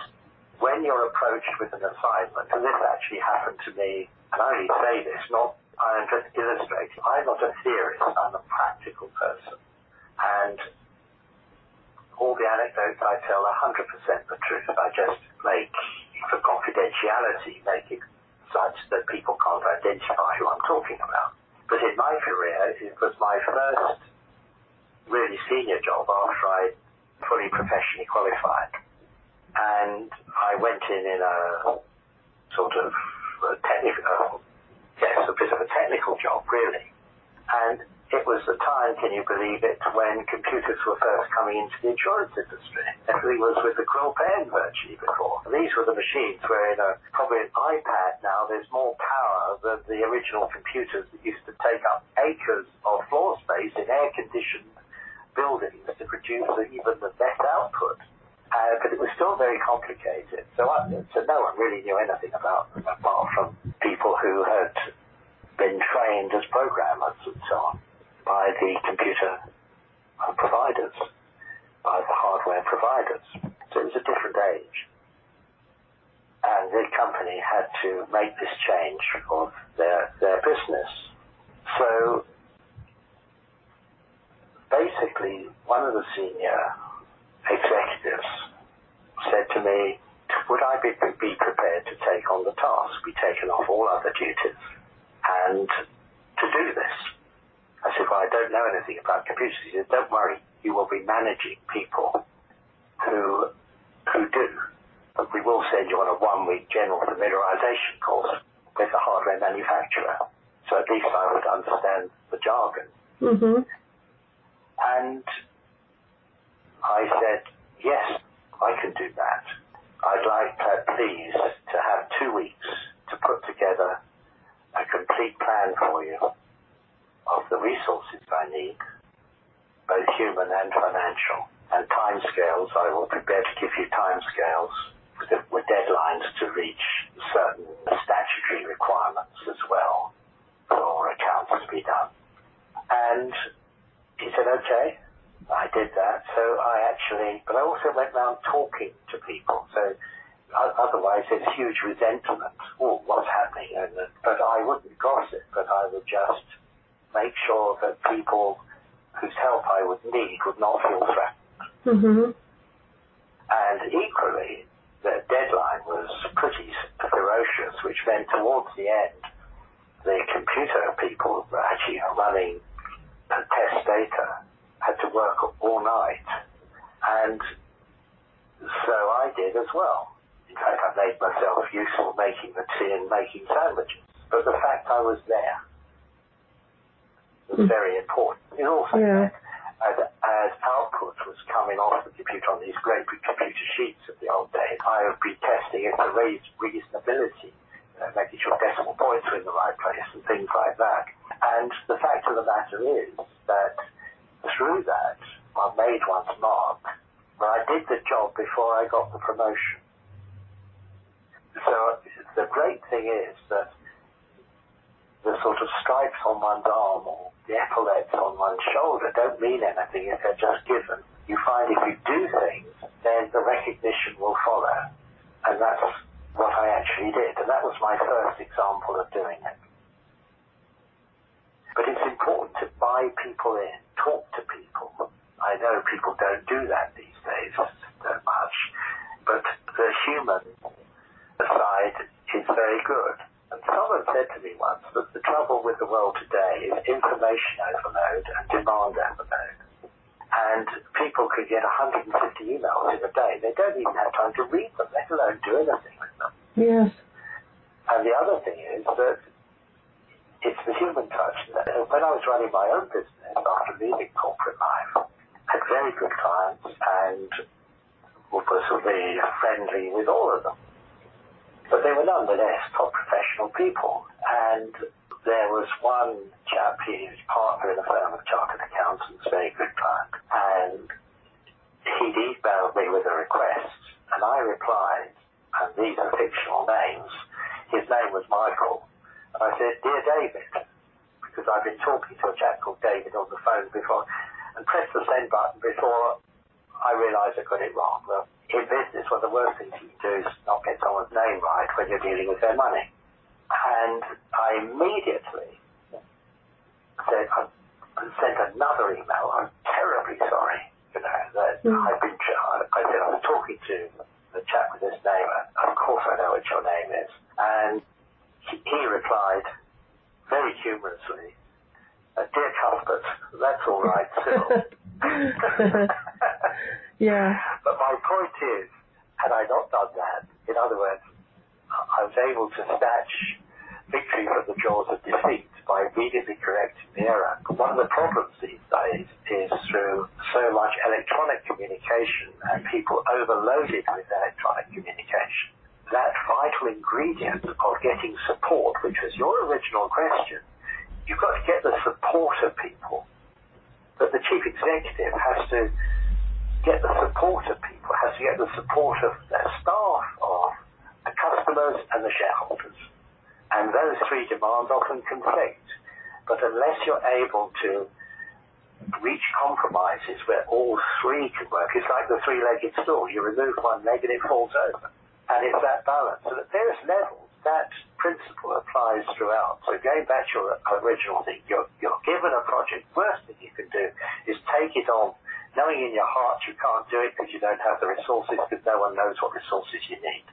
when you're approached with an assignment, and this actually happened to me, and I only say this, not, I'm just illustrating, I'm not a theorist, I'm a practical person. And all the anecdotes I tell are 100% the truth. I just make, for confidentiality, make it such that people can't identify who I'm talking about. But in my career, it was my first really senior job after I fully professionally qualified. And I went in in a sort of technical, uh, yes, a bit of a technical job, really. And it was the time, can you believe it, when computers were first coming into the insurance industry. Everything was with the quill pen virtually before. These were the machines where in a, probably an iPad now there's more power than the original computers that used to take up acres of floor space in air-conditioned buildings to produce even the best output. Uh, but it was still very complicated. So, I, so no one really knew anything about them apart from people who had been trained as programmers and so on by the computer uh, providers, by the hardware providers. So it was a different age. And the company had to make this change of their, their business. So basically, one of the senior executives said to me, would I be, be prepared to take on the task, be taken off all other duties, and to do this? I said, well, I don't know anything about computers. He said, don't worry, you will be managing people who, who do. But we will send you on a one-week general familiarization course with the hardware manufacturer. So at least I would understand the jargon. Mm-hmm. And I said, yes, I can do that. I'd like, uh, please, to have two weeks to put together a complete plan for you of the resources I need, both human and financial, and timescales. I will prepare to give you timescales with, with deadlines to reach certain statutory requirements as well for accounts to be done. And he said, okay, I did that. So I actually, but I also went around talking to people. So otherwise there's huge resentment. Oh, what's happening? And, but I wouldn't gossip, but I would just make sure that people whose help I would need would not feel threatened. Mm-hmm. And equally, the deadline was pretty ferocious, which meant towards the end, the computer people were actually running the test data had to work all night. And so I did as well. In fact, I made myself useful making the tea and making sandwiches. But the fact I was there was very important. It also yeah. as, as output was coming off the computer on these great computer sheets of the old days, I would be testing it to raise reasonability, you know, making sure decimal points were in the right place and things like that. And the fact of the matter is that through that, I made one's mark, but I did the job before I got the promotion. So the great thing is that the sort of stripes on one's arm or the epaulets on one's shoulder don't mean anything if they're just given. You find if you do things, then the recognition will follow. And that's what I actually did. And that was my first example of doing it. But it's important to buy people in, talk to people. I know people don't do that these days that much, but the human side is very good. And someone said to me once that the trouble with the world today is information overload and demand overload. And people could get 150 emails in a day. They don't even have time to read them, let alone do anything with them. Yes. And the other thing is that it's the human touch. When I was running my own business after leaving corporate life, I had very good clients and was really friendly with all of them. But they were nonetheless top professional people. And there was one chap, was partner in a firm of chartered accountants, very good client. And he'd emailed me with a request, and I replied, and these are fictional names. His name was Michael. And I said, Dear David, because I've been talking to a chap called David on the phone before, and pressed the send button before I realised I got it wrong. Well, in business, one of the worst things you can do is not get someone's name right when you're dealing with their money. And I immediately said, I sent another email. I'm terribly sorry. You know, that mm. I've been, I said I was talking to the chap with this name. Of course I know what your name is. And he, he replied very humorously, Dear Cuthbert, that's all right, Cyril. yeah. But my point is, had I not done that, in other words, I was able to snatch victory from the jaws of defeat by immediately correcting the error. But one of the problems these days is through so much electronic communication and people overloaded with electronic communication. That vital ingredient of getting support, which was your original question, you've got to get the support of people. But the chief executive has to get the support of people, has to get the support of their staff, of the customers and the shareholders. And those three demands often conflict. But unless you're able to reach compromises where all three can work, it's like the three-legged stool. You remove one leg and it falls over. And it's that balance. And at various levels, that principle applies throughout. So going back to your original thing, you're, you're given a project. Worst thing you can do is take it on, knowing in your heart you can't do it because you don't have the resources, because no one knows what resources you need.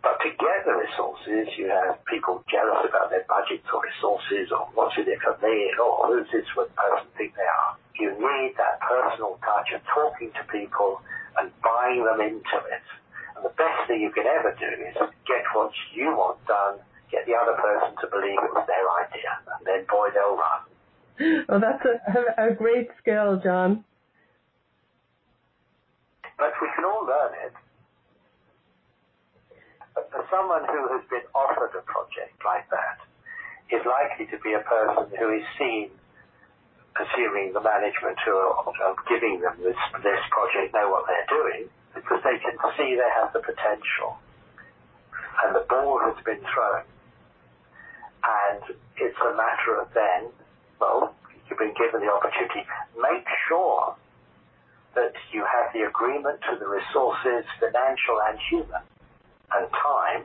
But to get the resources, you have people jealous about their budgets or resources, or what's in it for me, or who's this person think they are. You need that personal touch of talking to people and buying them into it and the best thing you can ever do is get what you want done, get the other person to believe it was their idea, and then boy, they'll run. Well, that's a, a great skill, John. But we can all learn it. But for someone who has been offered a project like that, is likely to be a person who is seen assuming the management who are, giving them this, this project know what they're doing, because they can see they have the potential. And the ball has been thrown. And it's a matter of then, well, you've been given the opportunity, make sure that you have the agreement to the resources, financial and human, and time,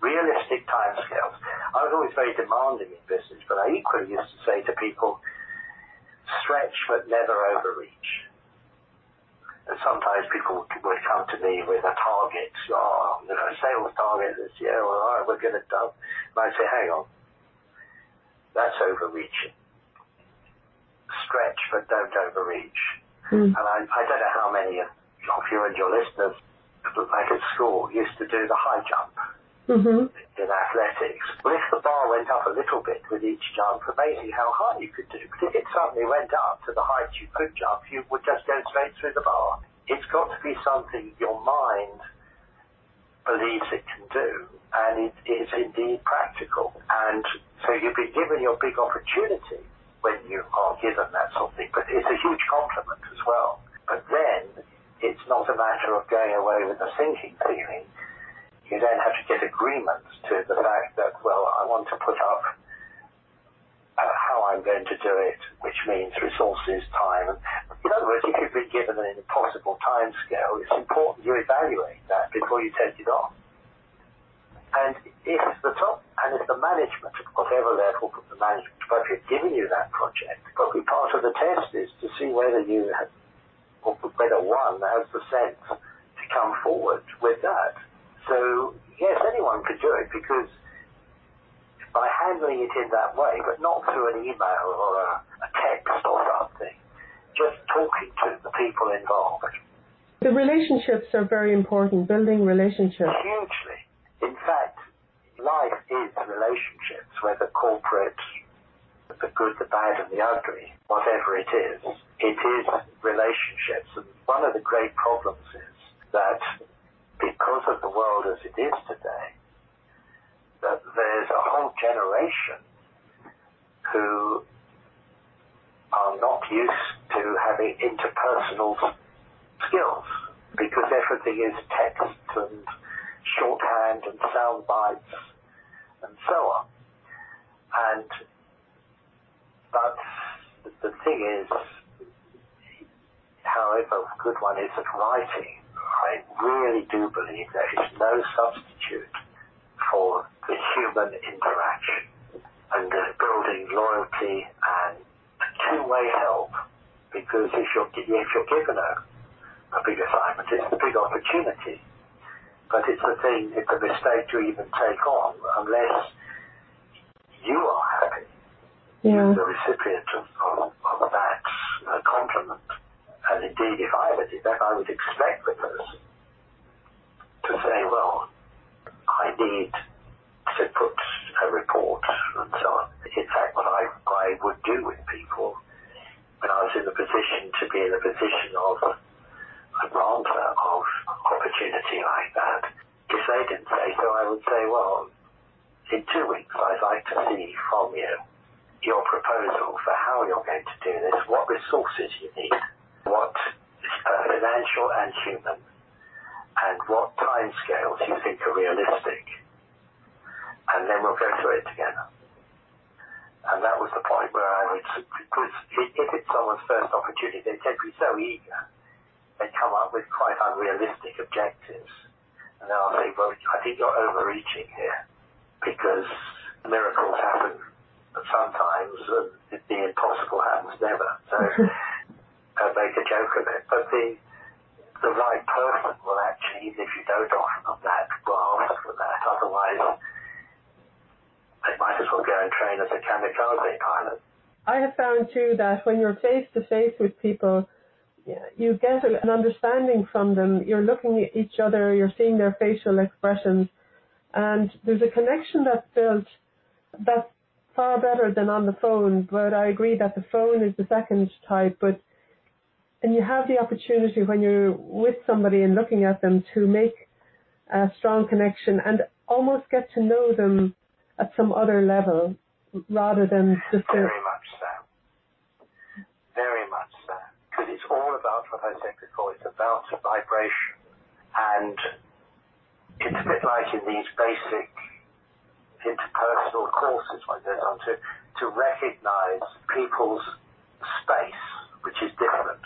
realistic timescales. I was always very demanding in business, but I equally used to say to people, stretch but never overreach. And sometimes people would come to me with a target, oh, you know, sales target this year, well, all right, we're going to do. And I say, hang on, that's overreaching. Stretch, but don't overreach. Mm. And I, I don't know how many of you and your listeners, like at school, used to do the high jump mm-hmm. in athletics. Well, if the bar went up a little bit with each jump, amazing how high you could do. But if it suddenly went up to the height you could jump, you would just go straight through the bar. It's got to be something your mind believes it can do, and it is indeed practical. And so you've been given your big opportunity when you are given that sort of thing, but it's a huge compliment as well. But then it's not a matter of going away with a sinking feeling you then have to get agreement to the fact that, well, I want to put up uh, how I'm going to do it, which means resources, time. In other words, if you've been given an impossible time scale, it's important you evaluate that before you take it on. And if the top, and if the management, whatever level the management you, giving you that project, probably part of the test is to see whether you have, or whether one has the sense to come forward with that. So, yes, anyone could do it because by handling it in that way, but not through an email or a, a text or something, just talking to the people involved. The relationships are very important, building relationships. Hugely. In fact, life is relationships, whether corporate, the good, the bad, and the ugly, whatever it is. It is relationships. And one of the great problems is that because of the world as it is today, that there's a whole generation who are not used to having interpersonal skills because everything is text and shorthand and sound bites and so on. And but the thing is, however good one is at writing, I really do believe there is no substitute for the human interaction and uh, building loyalty and two-way help. Because if you're if you're given a, a big assignment, it's a big opportunity. But it's a thing, it's a mistake to even take on unless you are happy. Yeah. The recipient of, of, of that uh, compliment. And indeed, if I ever did that, I would expect the person to say, well, I need to put a report and so on. In fact, what I, I would do with people when I was in the position to be in a position of a granter of opportunity like that, if they didn't say so, I would say, well, in two weeks, I'd like to see from you your proposal for how you're going to do this, what resources you need, what uh, financial and human, and what timescales you think are realistic and then we'll go through it together. And that was the point where I would, because if it's someone's first opportunity, they tend to be so eager, they come up with quite unrealistic objectives. And then I'll say, well, I think you're overreaching here, because miracles happen sometimes, and the impossible happens never. So I make a joke of it. But the, the right person will actually, even if you don't offer them that, will ask for that. Otherwise, they might as well go and train as a kamikaze pilot. I have found too that when you're face to face with people, you get an understanding from them. You're looking at each other, you're seeing their facial expressions, and there's a connection that's built that's far better than on the phone. But I agree that the phone is the second type. But and you have the opportunity when you're with somebody and looking at them to make a strong connection and almost get to know them at some other level rather than just very much so. Very much so. Because it's all about what I said before. It's about vibration, and it's a bit like in these basic interpersonal courses like there's on to to recognise people's space, which is different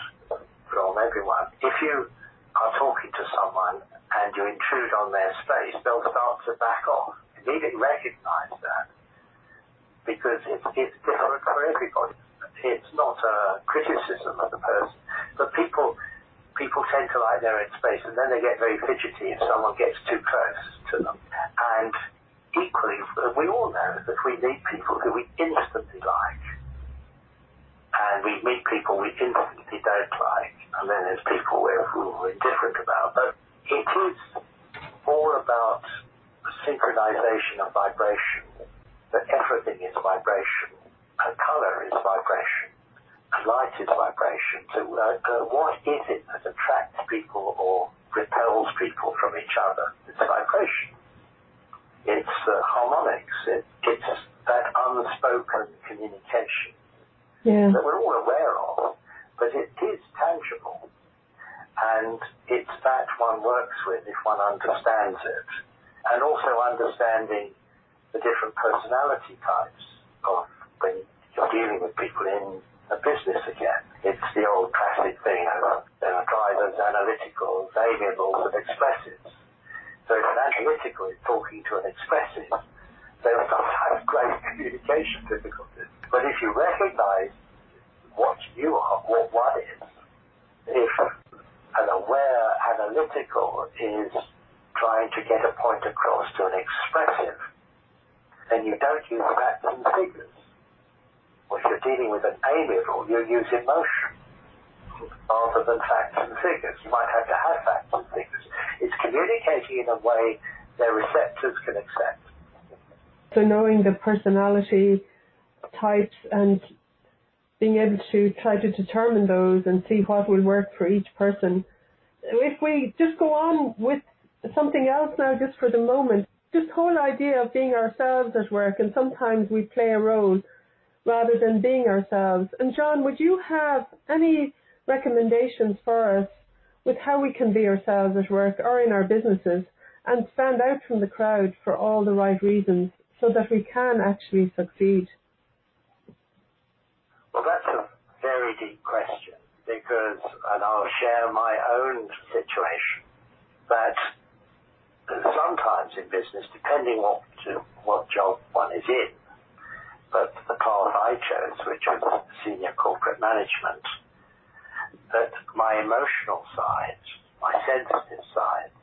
from everyone. If you are talking to someone and you intrude on their space, they'll start to back off You need to recognize that because it's, it's different for everybody. It's not a criticism of the person, but people people tend to like their own space, and then they get very fidgety if someone gets too close to them. And equally, we all know that we meet people who we instantly like, and we meet people we instantly don't like, and then there's people we're, we're indifferent about. But it is all about synchronization of vibration, that everything is vibration, and color is vibration, and light is vibration. So uh, uh, what is it that attracts people or repels people from each other? It's vibration. It's uh, harmonics. It, it's that unspoken communication yeah. that we're all aware of, but it is tangible. And it's that one works with if one understands it and also understanding the different personality types of when you're dealing with people in a business again. It's the old classic thing of there are drivers, analyticals, amiables, and expressives. So if an analytical is talking to an expressive, they'll sometimes great communication difficulties. But if you recognize what you are, what one is, if an aware analytical is trying to get a point across to an expressive, then you don't use facts and figures. Or if you're dealing with an amiable, you use emotion rather than facts and figures. You might have to have facts and figures. It's communicating in a way their receptors can accept. So knowing the personality types and being able to try to determine those and see what will work for each person. If we just go on with something else now just for the moment. This whole idea of being ourselves at work and sometimes we play a role rather than being ourselves. And John, would you have any recommendations for us with how we can be ourselves at work or in our businesses and stand out from the crowd for all the right reasons so that we can actually succeed? Well, that's a very deep question because, and I'll share my own situation, that sometimes in business, depending what what job one is in, but the path I chose, which was senior corporate management, that my emotional side, my sensitive side,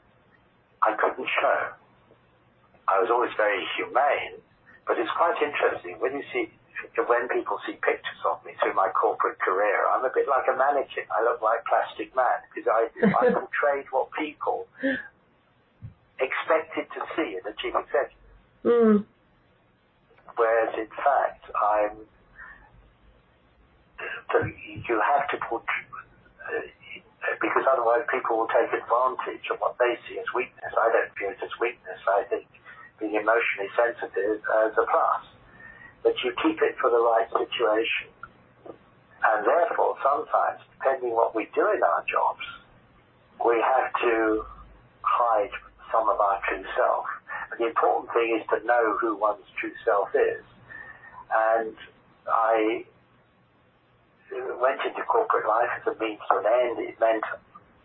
I couldn't show. I was always very humane, but it's quite interesting when you see when people see pictures of me through my corporate career, I'm a bit like a mannequin. I look like Plastic Man because I, I portrayed what people expected to see in a chief executive. Mm. Whereas in fact, I'm. So you have to put. Uh, because otherwise people will take advantage of what they see as weakness. I don't view it as weakness. I think being emotionally sensitive as a plus that you keep it for the right situation. And therefore, sometimes, depending what we do in our jobs, we have to hide some of our true self. But the important thing is to know who one's true self is. And I went into corporate life as a means to an end. It meant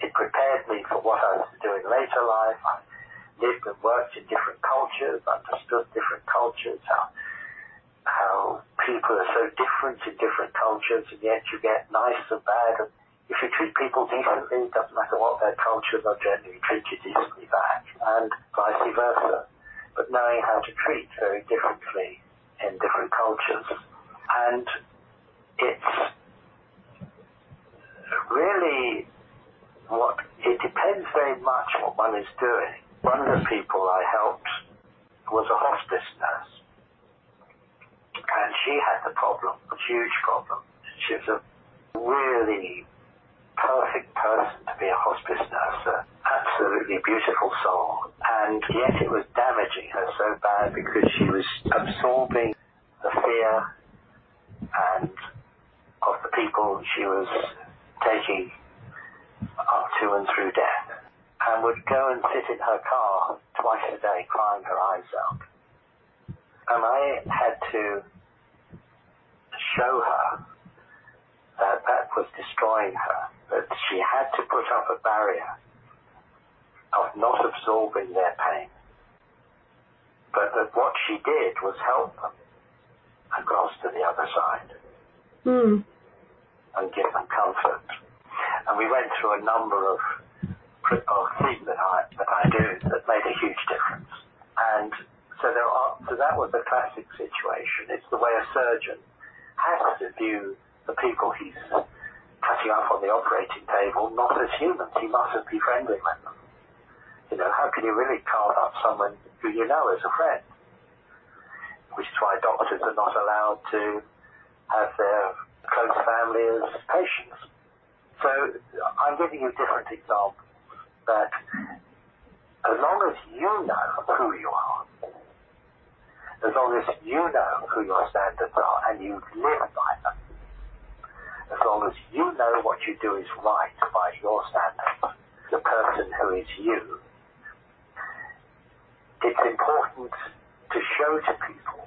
it prepared me for what I was to do in later life. I lived and worked in different cultures, understood different cultures, how how people are so different in different cultures, and yet you get nice and bad. And if you treat people decently, it doesn't matter what their culture, they'll generally treat you decently back, and vice versa. But knowing how to treat very differently in different cultures. And it's really what, it depends very much what one is doing. One of the people I helped was a hospice nurse and she had the problem, a huge problem. She was a really perfect person to be a hospice nurse, absolutely beautiful soul, and yet it was damaging her so bad because she was absorbing the fear and of the people she was taking up to and through death, and would go and sit in her car twice a day crying her eyes out. And I had to show her that that was destroying her, that she had to put up a barrier of not absorbing their pain, but that what she did was help them across to the other side mm. and give them comfort. And we went through a number of, of things that I, that I do that made a huge difference. And so that was a classic situation. It's the way a surgeon has to view the people he's cutting up on the operating table not as humans. He mustn't be friendly with them. You know, how can you really carve up someone who you know as a friend? Which is why doctors are not allowed to have their close family as patients. So I'm giving you different examples that as long as you know who you are, as long as you know who your standards are and you live by them, as long as you know what you do is right by your standards, the person who is you, it's important to show to people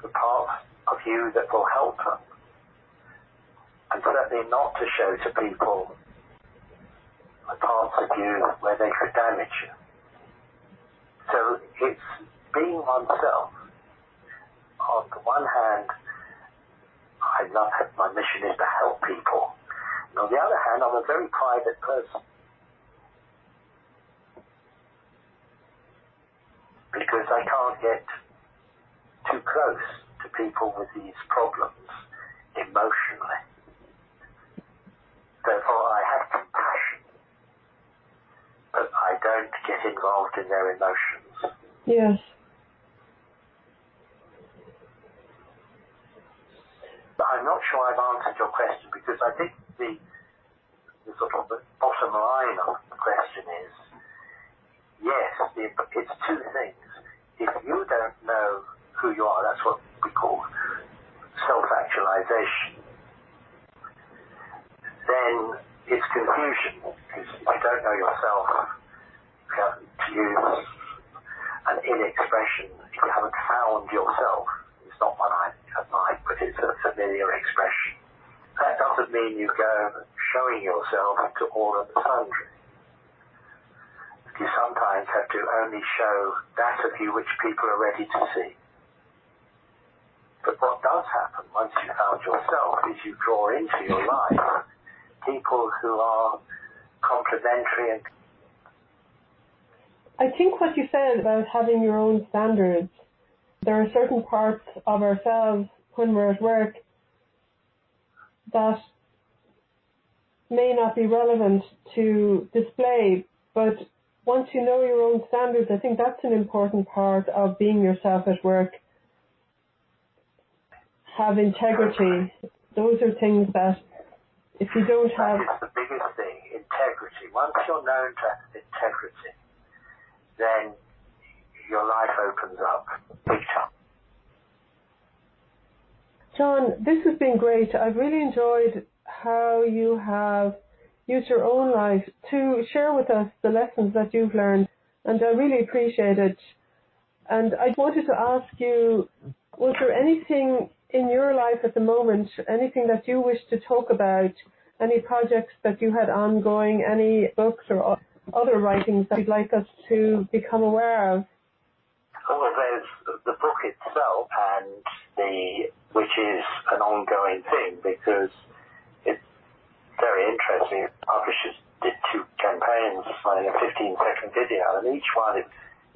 the parts of you that will help them, and certainly not to show to people the parts of you where they could damage you. So it's being oneself, on the one hand, I love my mission is to help people. And on the other hand, I'm a very private person. Because I can't get too close to people with these problems emotionally. Therefore, I have compassion, but I don't get involved in their emotions. Yes. I'm not sure I've answered your question because I think the, the sort of the bottom line of the question is yes, it's two things. If you don't know who you are, that's what we call self-actualization, then it's confusion because if you don't know yourself, you have to use an in expression, if you haven't found yourself, not one I like, but it's a familiar expression. that doesn't mean you go showing yourself to all of the sundry. You sometimes have to only show that of you which people are ready to see. But what does happen once you found yourself is you draw into your life people who are complementary and I think what you said about having your own standards, there are certain parts of ourselves when we're at work that may not be relevant to display, but once you know your own standards, I think that's an important part of being yourself at work. Have integrity. Those are things that if you don't have. That is the biggest thing, integrity. Once you're known to have integrity, then opens up. John, this has been great. I've really enjoyed how you have used your own life to share with us the lessons that you've learned, and I really appreciate it. And I wanted to ask you, was there anything in your life at the moment, anything that you wish to talk about, any projects that you had ongoing, any books or other writings that you'd like us to become aware of? Well, there's the book itself, and the which is an ongoing thing because it's very interesting. Publishers did two campaigns running a 15-second video, and each one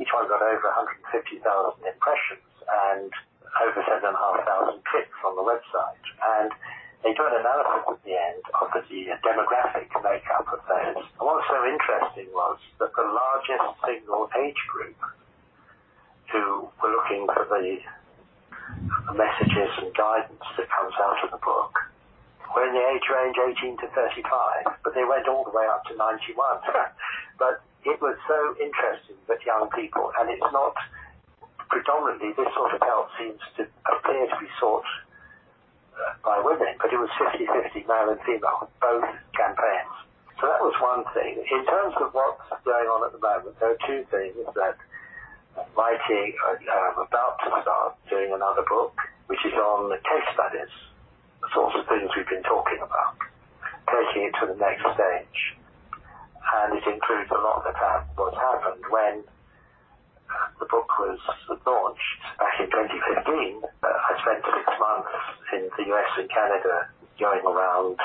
each one got over 150,000 impressions and over 7,500 clicks on the website. And they do an analysis at the end of the demographic makeup of those. And what's so interesting was that the largest single age group who were looking for the, the messages and guidance that comes out of the book were in the age range 18 to 35, but they went all the way up to 91. but it was so interesting that young people, and it's not predominantly this sort of help seems to appear to be sought uh, by women, but it was 50-50 male and female, both campaigns. So that was one thing. In terms of what's going on at the moment, there are two things that writing, I'm about to start doing another book, which is on the case studies, the sorts of things we've been talking about, taking it to the next stage. And it includes a lot of that what's happened when the book was launched back in 2015, uh, I spent six months in the US and Canada going around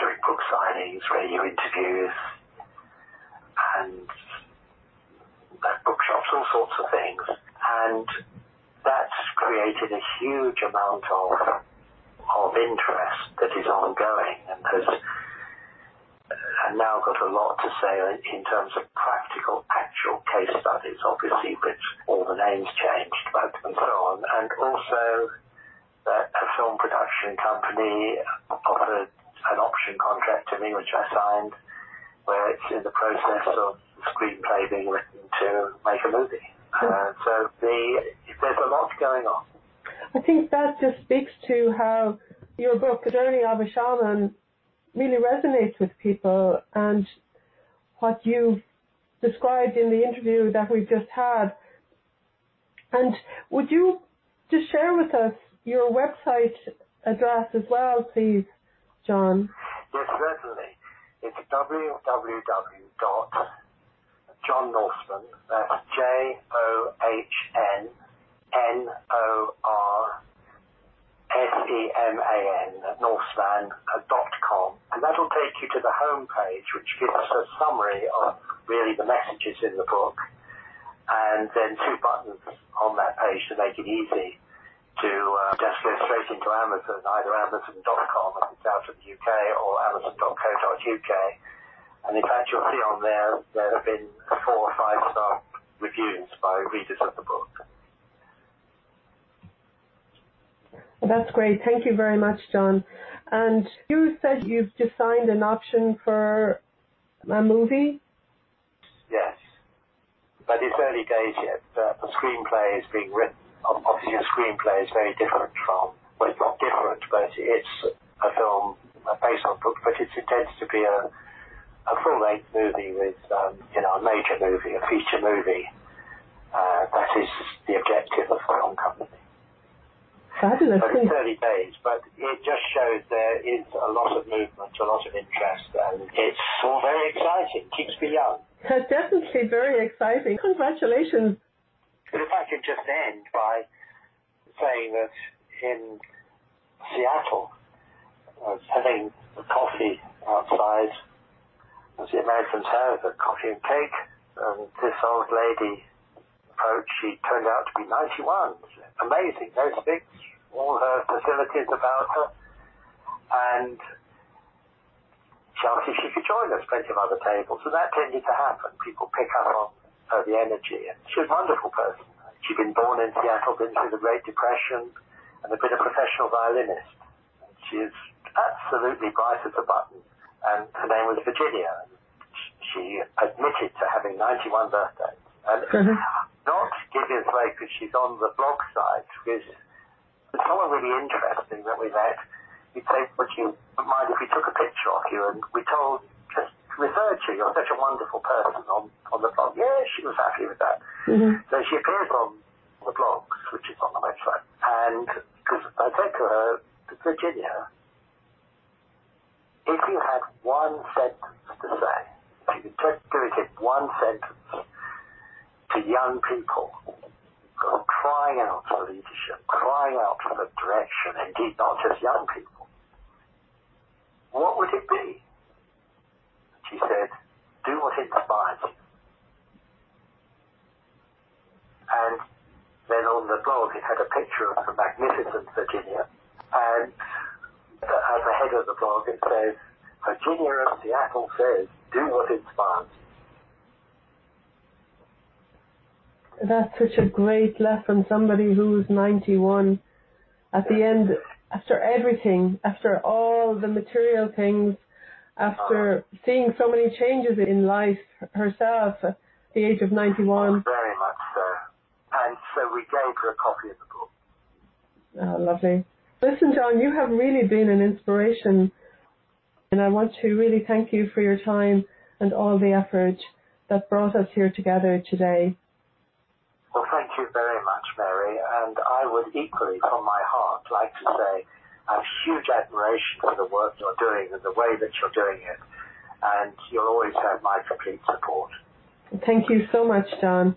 doing book signings, radio interviews, and bookshops, all sorts of things. And that's created a huge amount of of interest that is ongoing and has and now got a lot to say in terms of practical, actual case studies, obviously, with all the names changed, but and so on. And also a film production company offered an option contract to me, which I signed, where it's in the process of the screenplay being written to make a movie. Uh, so the, there's a lot going on. I think that just speaks to how your book, The Journey of a Shaman, really resonates with people and what you've described in the interview that we've just had. And would you just share with us your website address as well, please, John? Yes, certainly. It's www.johnnorseman, that's J-O-H-N N-O-R S-E-M-A-N, norseman.com. And that'll take you to the home page, which gives us a summary of really the messages in the book. And then two buttons on that page to make it easy to uh, just go straight into Amazon, either amazon.com if it's out of the UK or amazon.co.uk. And in fact, you'll see on there, there have been four or five star reviews by readers of the book. That's great. Thank you very much, John. And you said you've just signed an option for a movie? Yes. But it's early days yet. Uh, the screenplay is being written. Obviously, a screenplay is very different from, well, it's not different, but it's a film based on book, but it's intended to be a, a full-length movie with, um, you know, a major movie, a feature movie. Uh, that is the objective of the film company. Fabulous. But it's early days, but it just shows there is a lot of movement, a lot of interest, and it's all very exciting. Keeps me young. Definitely very exciting. Congratulations. But if I could just end by saying that in Seattle, I was having a coffee outside, as the Americans have, a coffee and cake, and this old lady approached. She turned out to be 91. Amazing. No sticks, all her facilities about her. And she asked if she could join us, plenty of other tables. And that tended to happen. People pick up on the energy. And she was a wonderful person. She'd been born in Seattle, been through the Great Depression, and had been a professional violinist. She is absolutely bright as a button. And her name was Virginia. She admitted to having 91 birthdays. And mm-hmm. not giving away because she's on the blog site, because someone really interesting that we met. He'd say, would you mind if we took a picture of you? And we told, referred to you. You're such a wonderful person on, on the blog. Yeah, she was happy with that. Mm-hmm. So she appears on the blogs, which is on the website. And because I said to her, Virginia, if you had one sentence to say, if you could just do it in one sentence to young people crying out for leadership, crying out for direction, indeed not just young people, what would it be? She said, do what inspires you. And then on the blog it had a picture of the magnificent Virginia, and at the head of the blog it says, Virginia of Seattle says, do what inspires you. that's such a great lesson from somebody who's 91 at the end after everything after all the material things after uh-huh. seeing so many changes in life herself at the age of 91 very much so and so we gave her a copy of the book. Oh lovely. Listen john you have really been an inspiration. And i want to really thank you for your time and all the effort that brought us here together today. Well, thank you very much, Mary. And I would equally, from my heart, like to say I have huge admiration for the work you're doing and the way that you're doing it. And you'll always have my complete support. Thank you so much, John.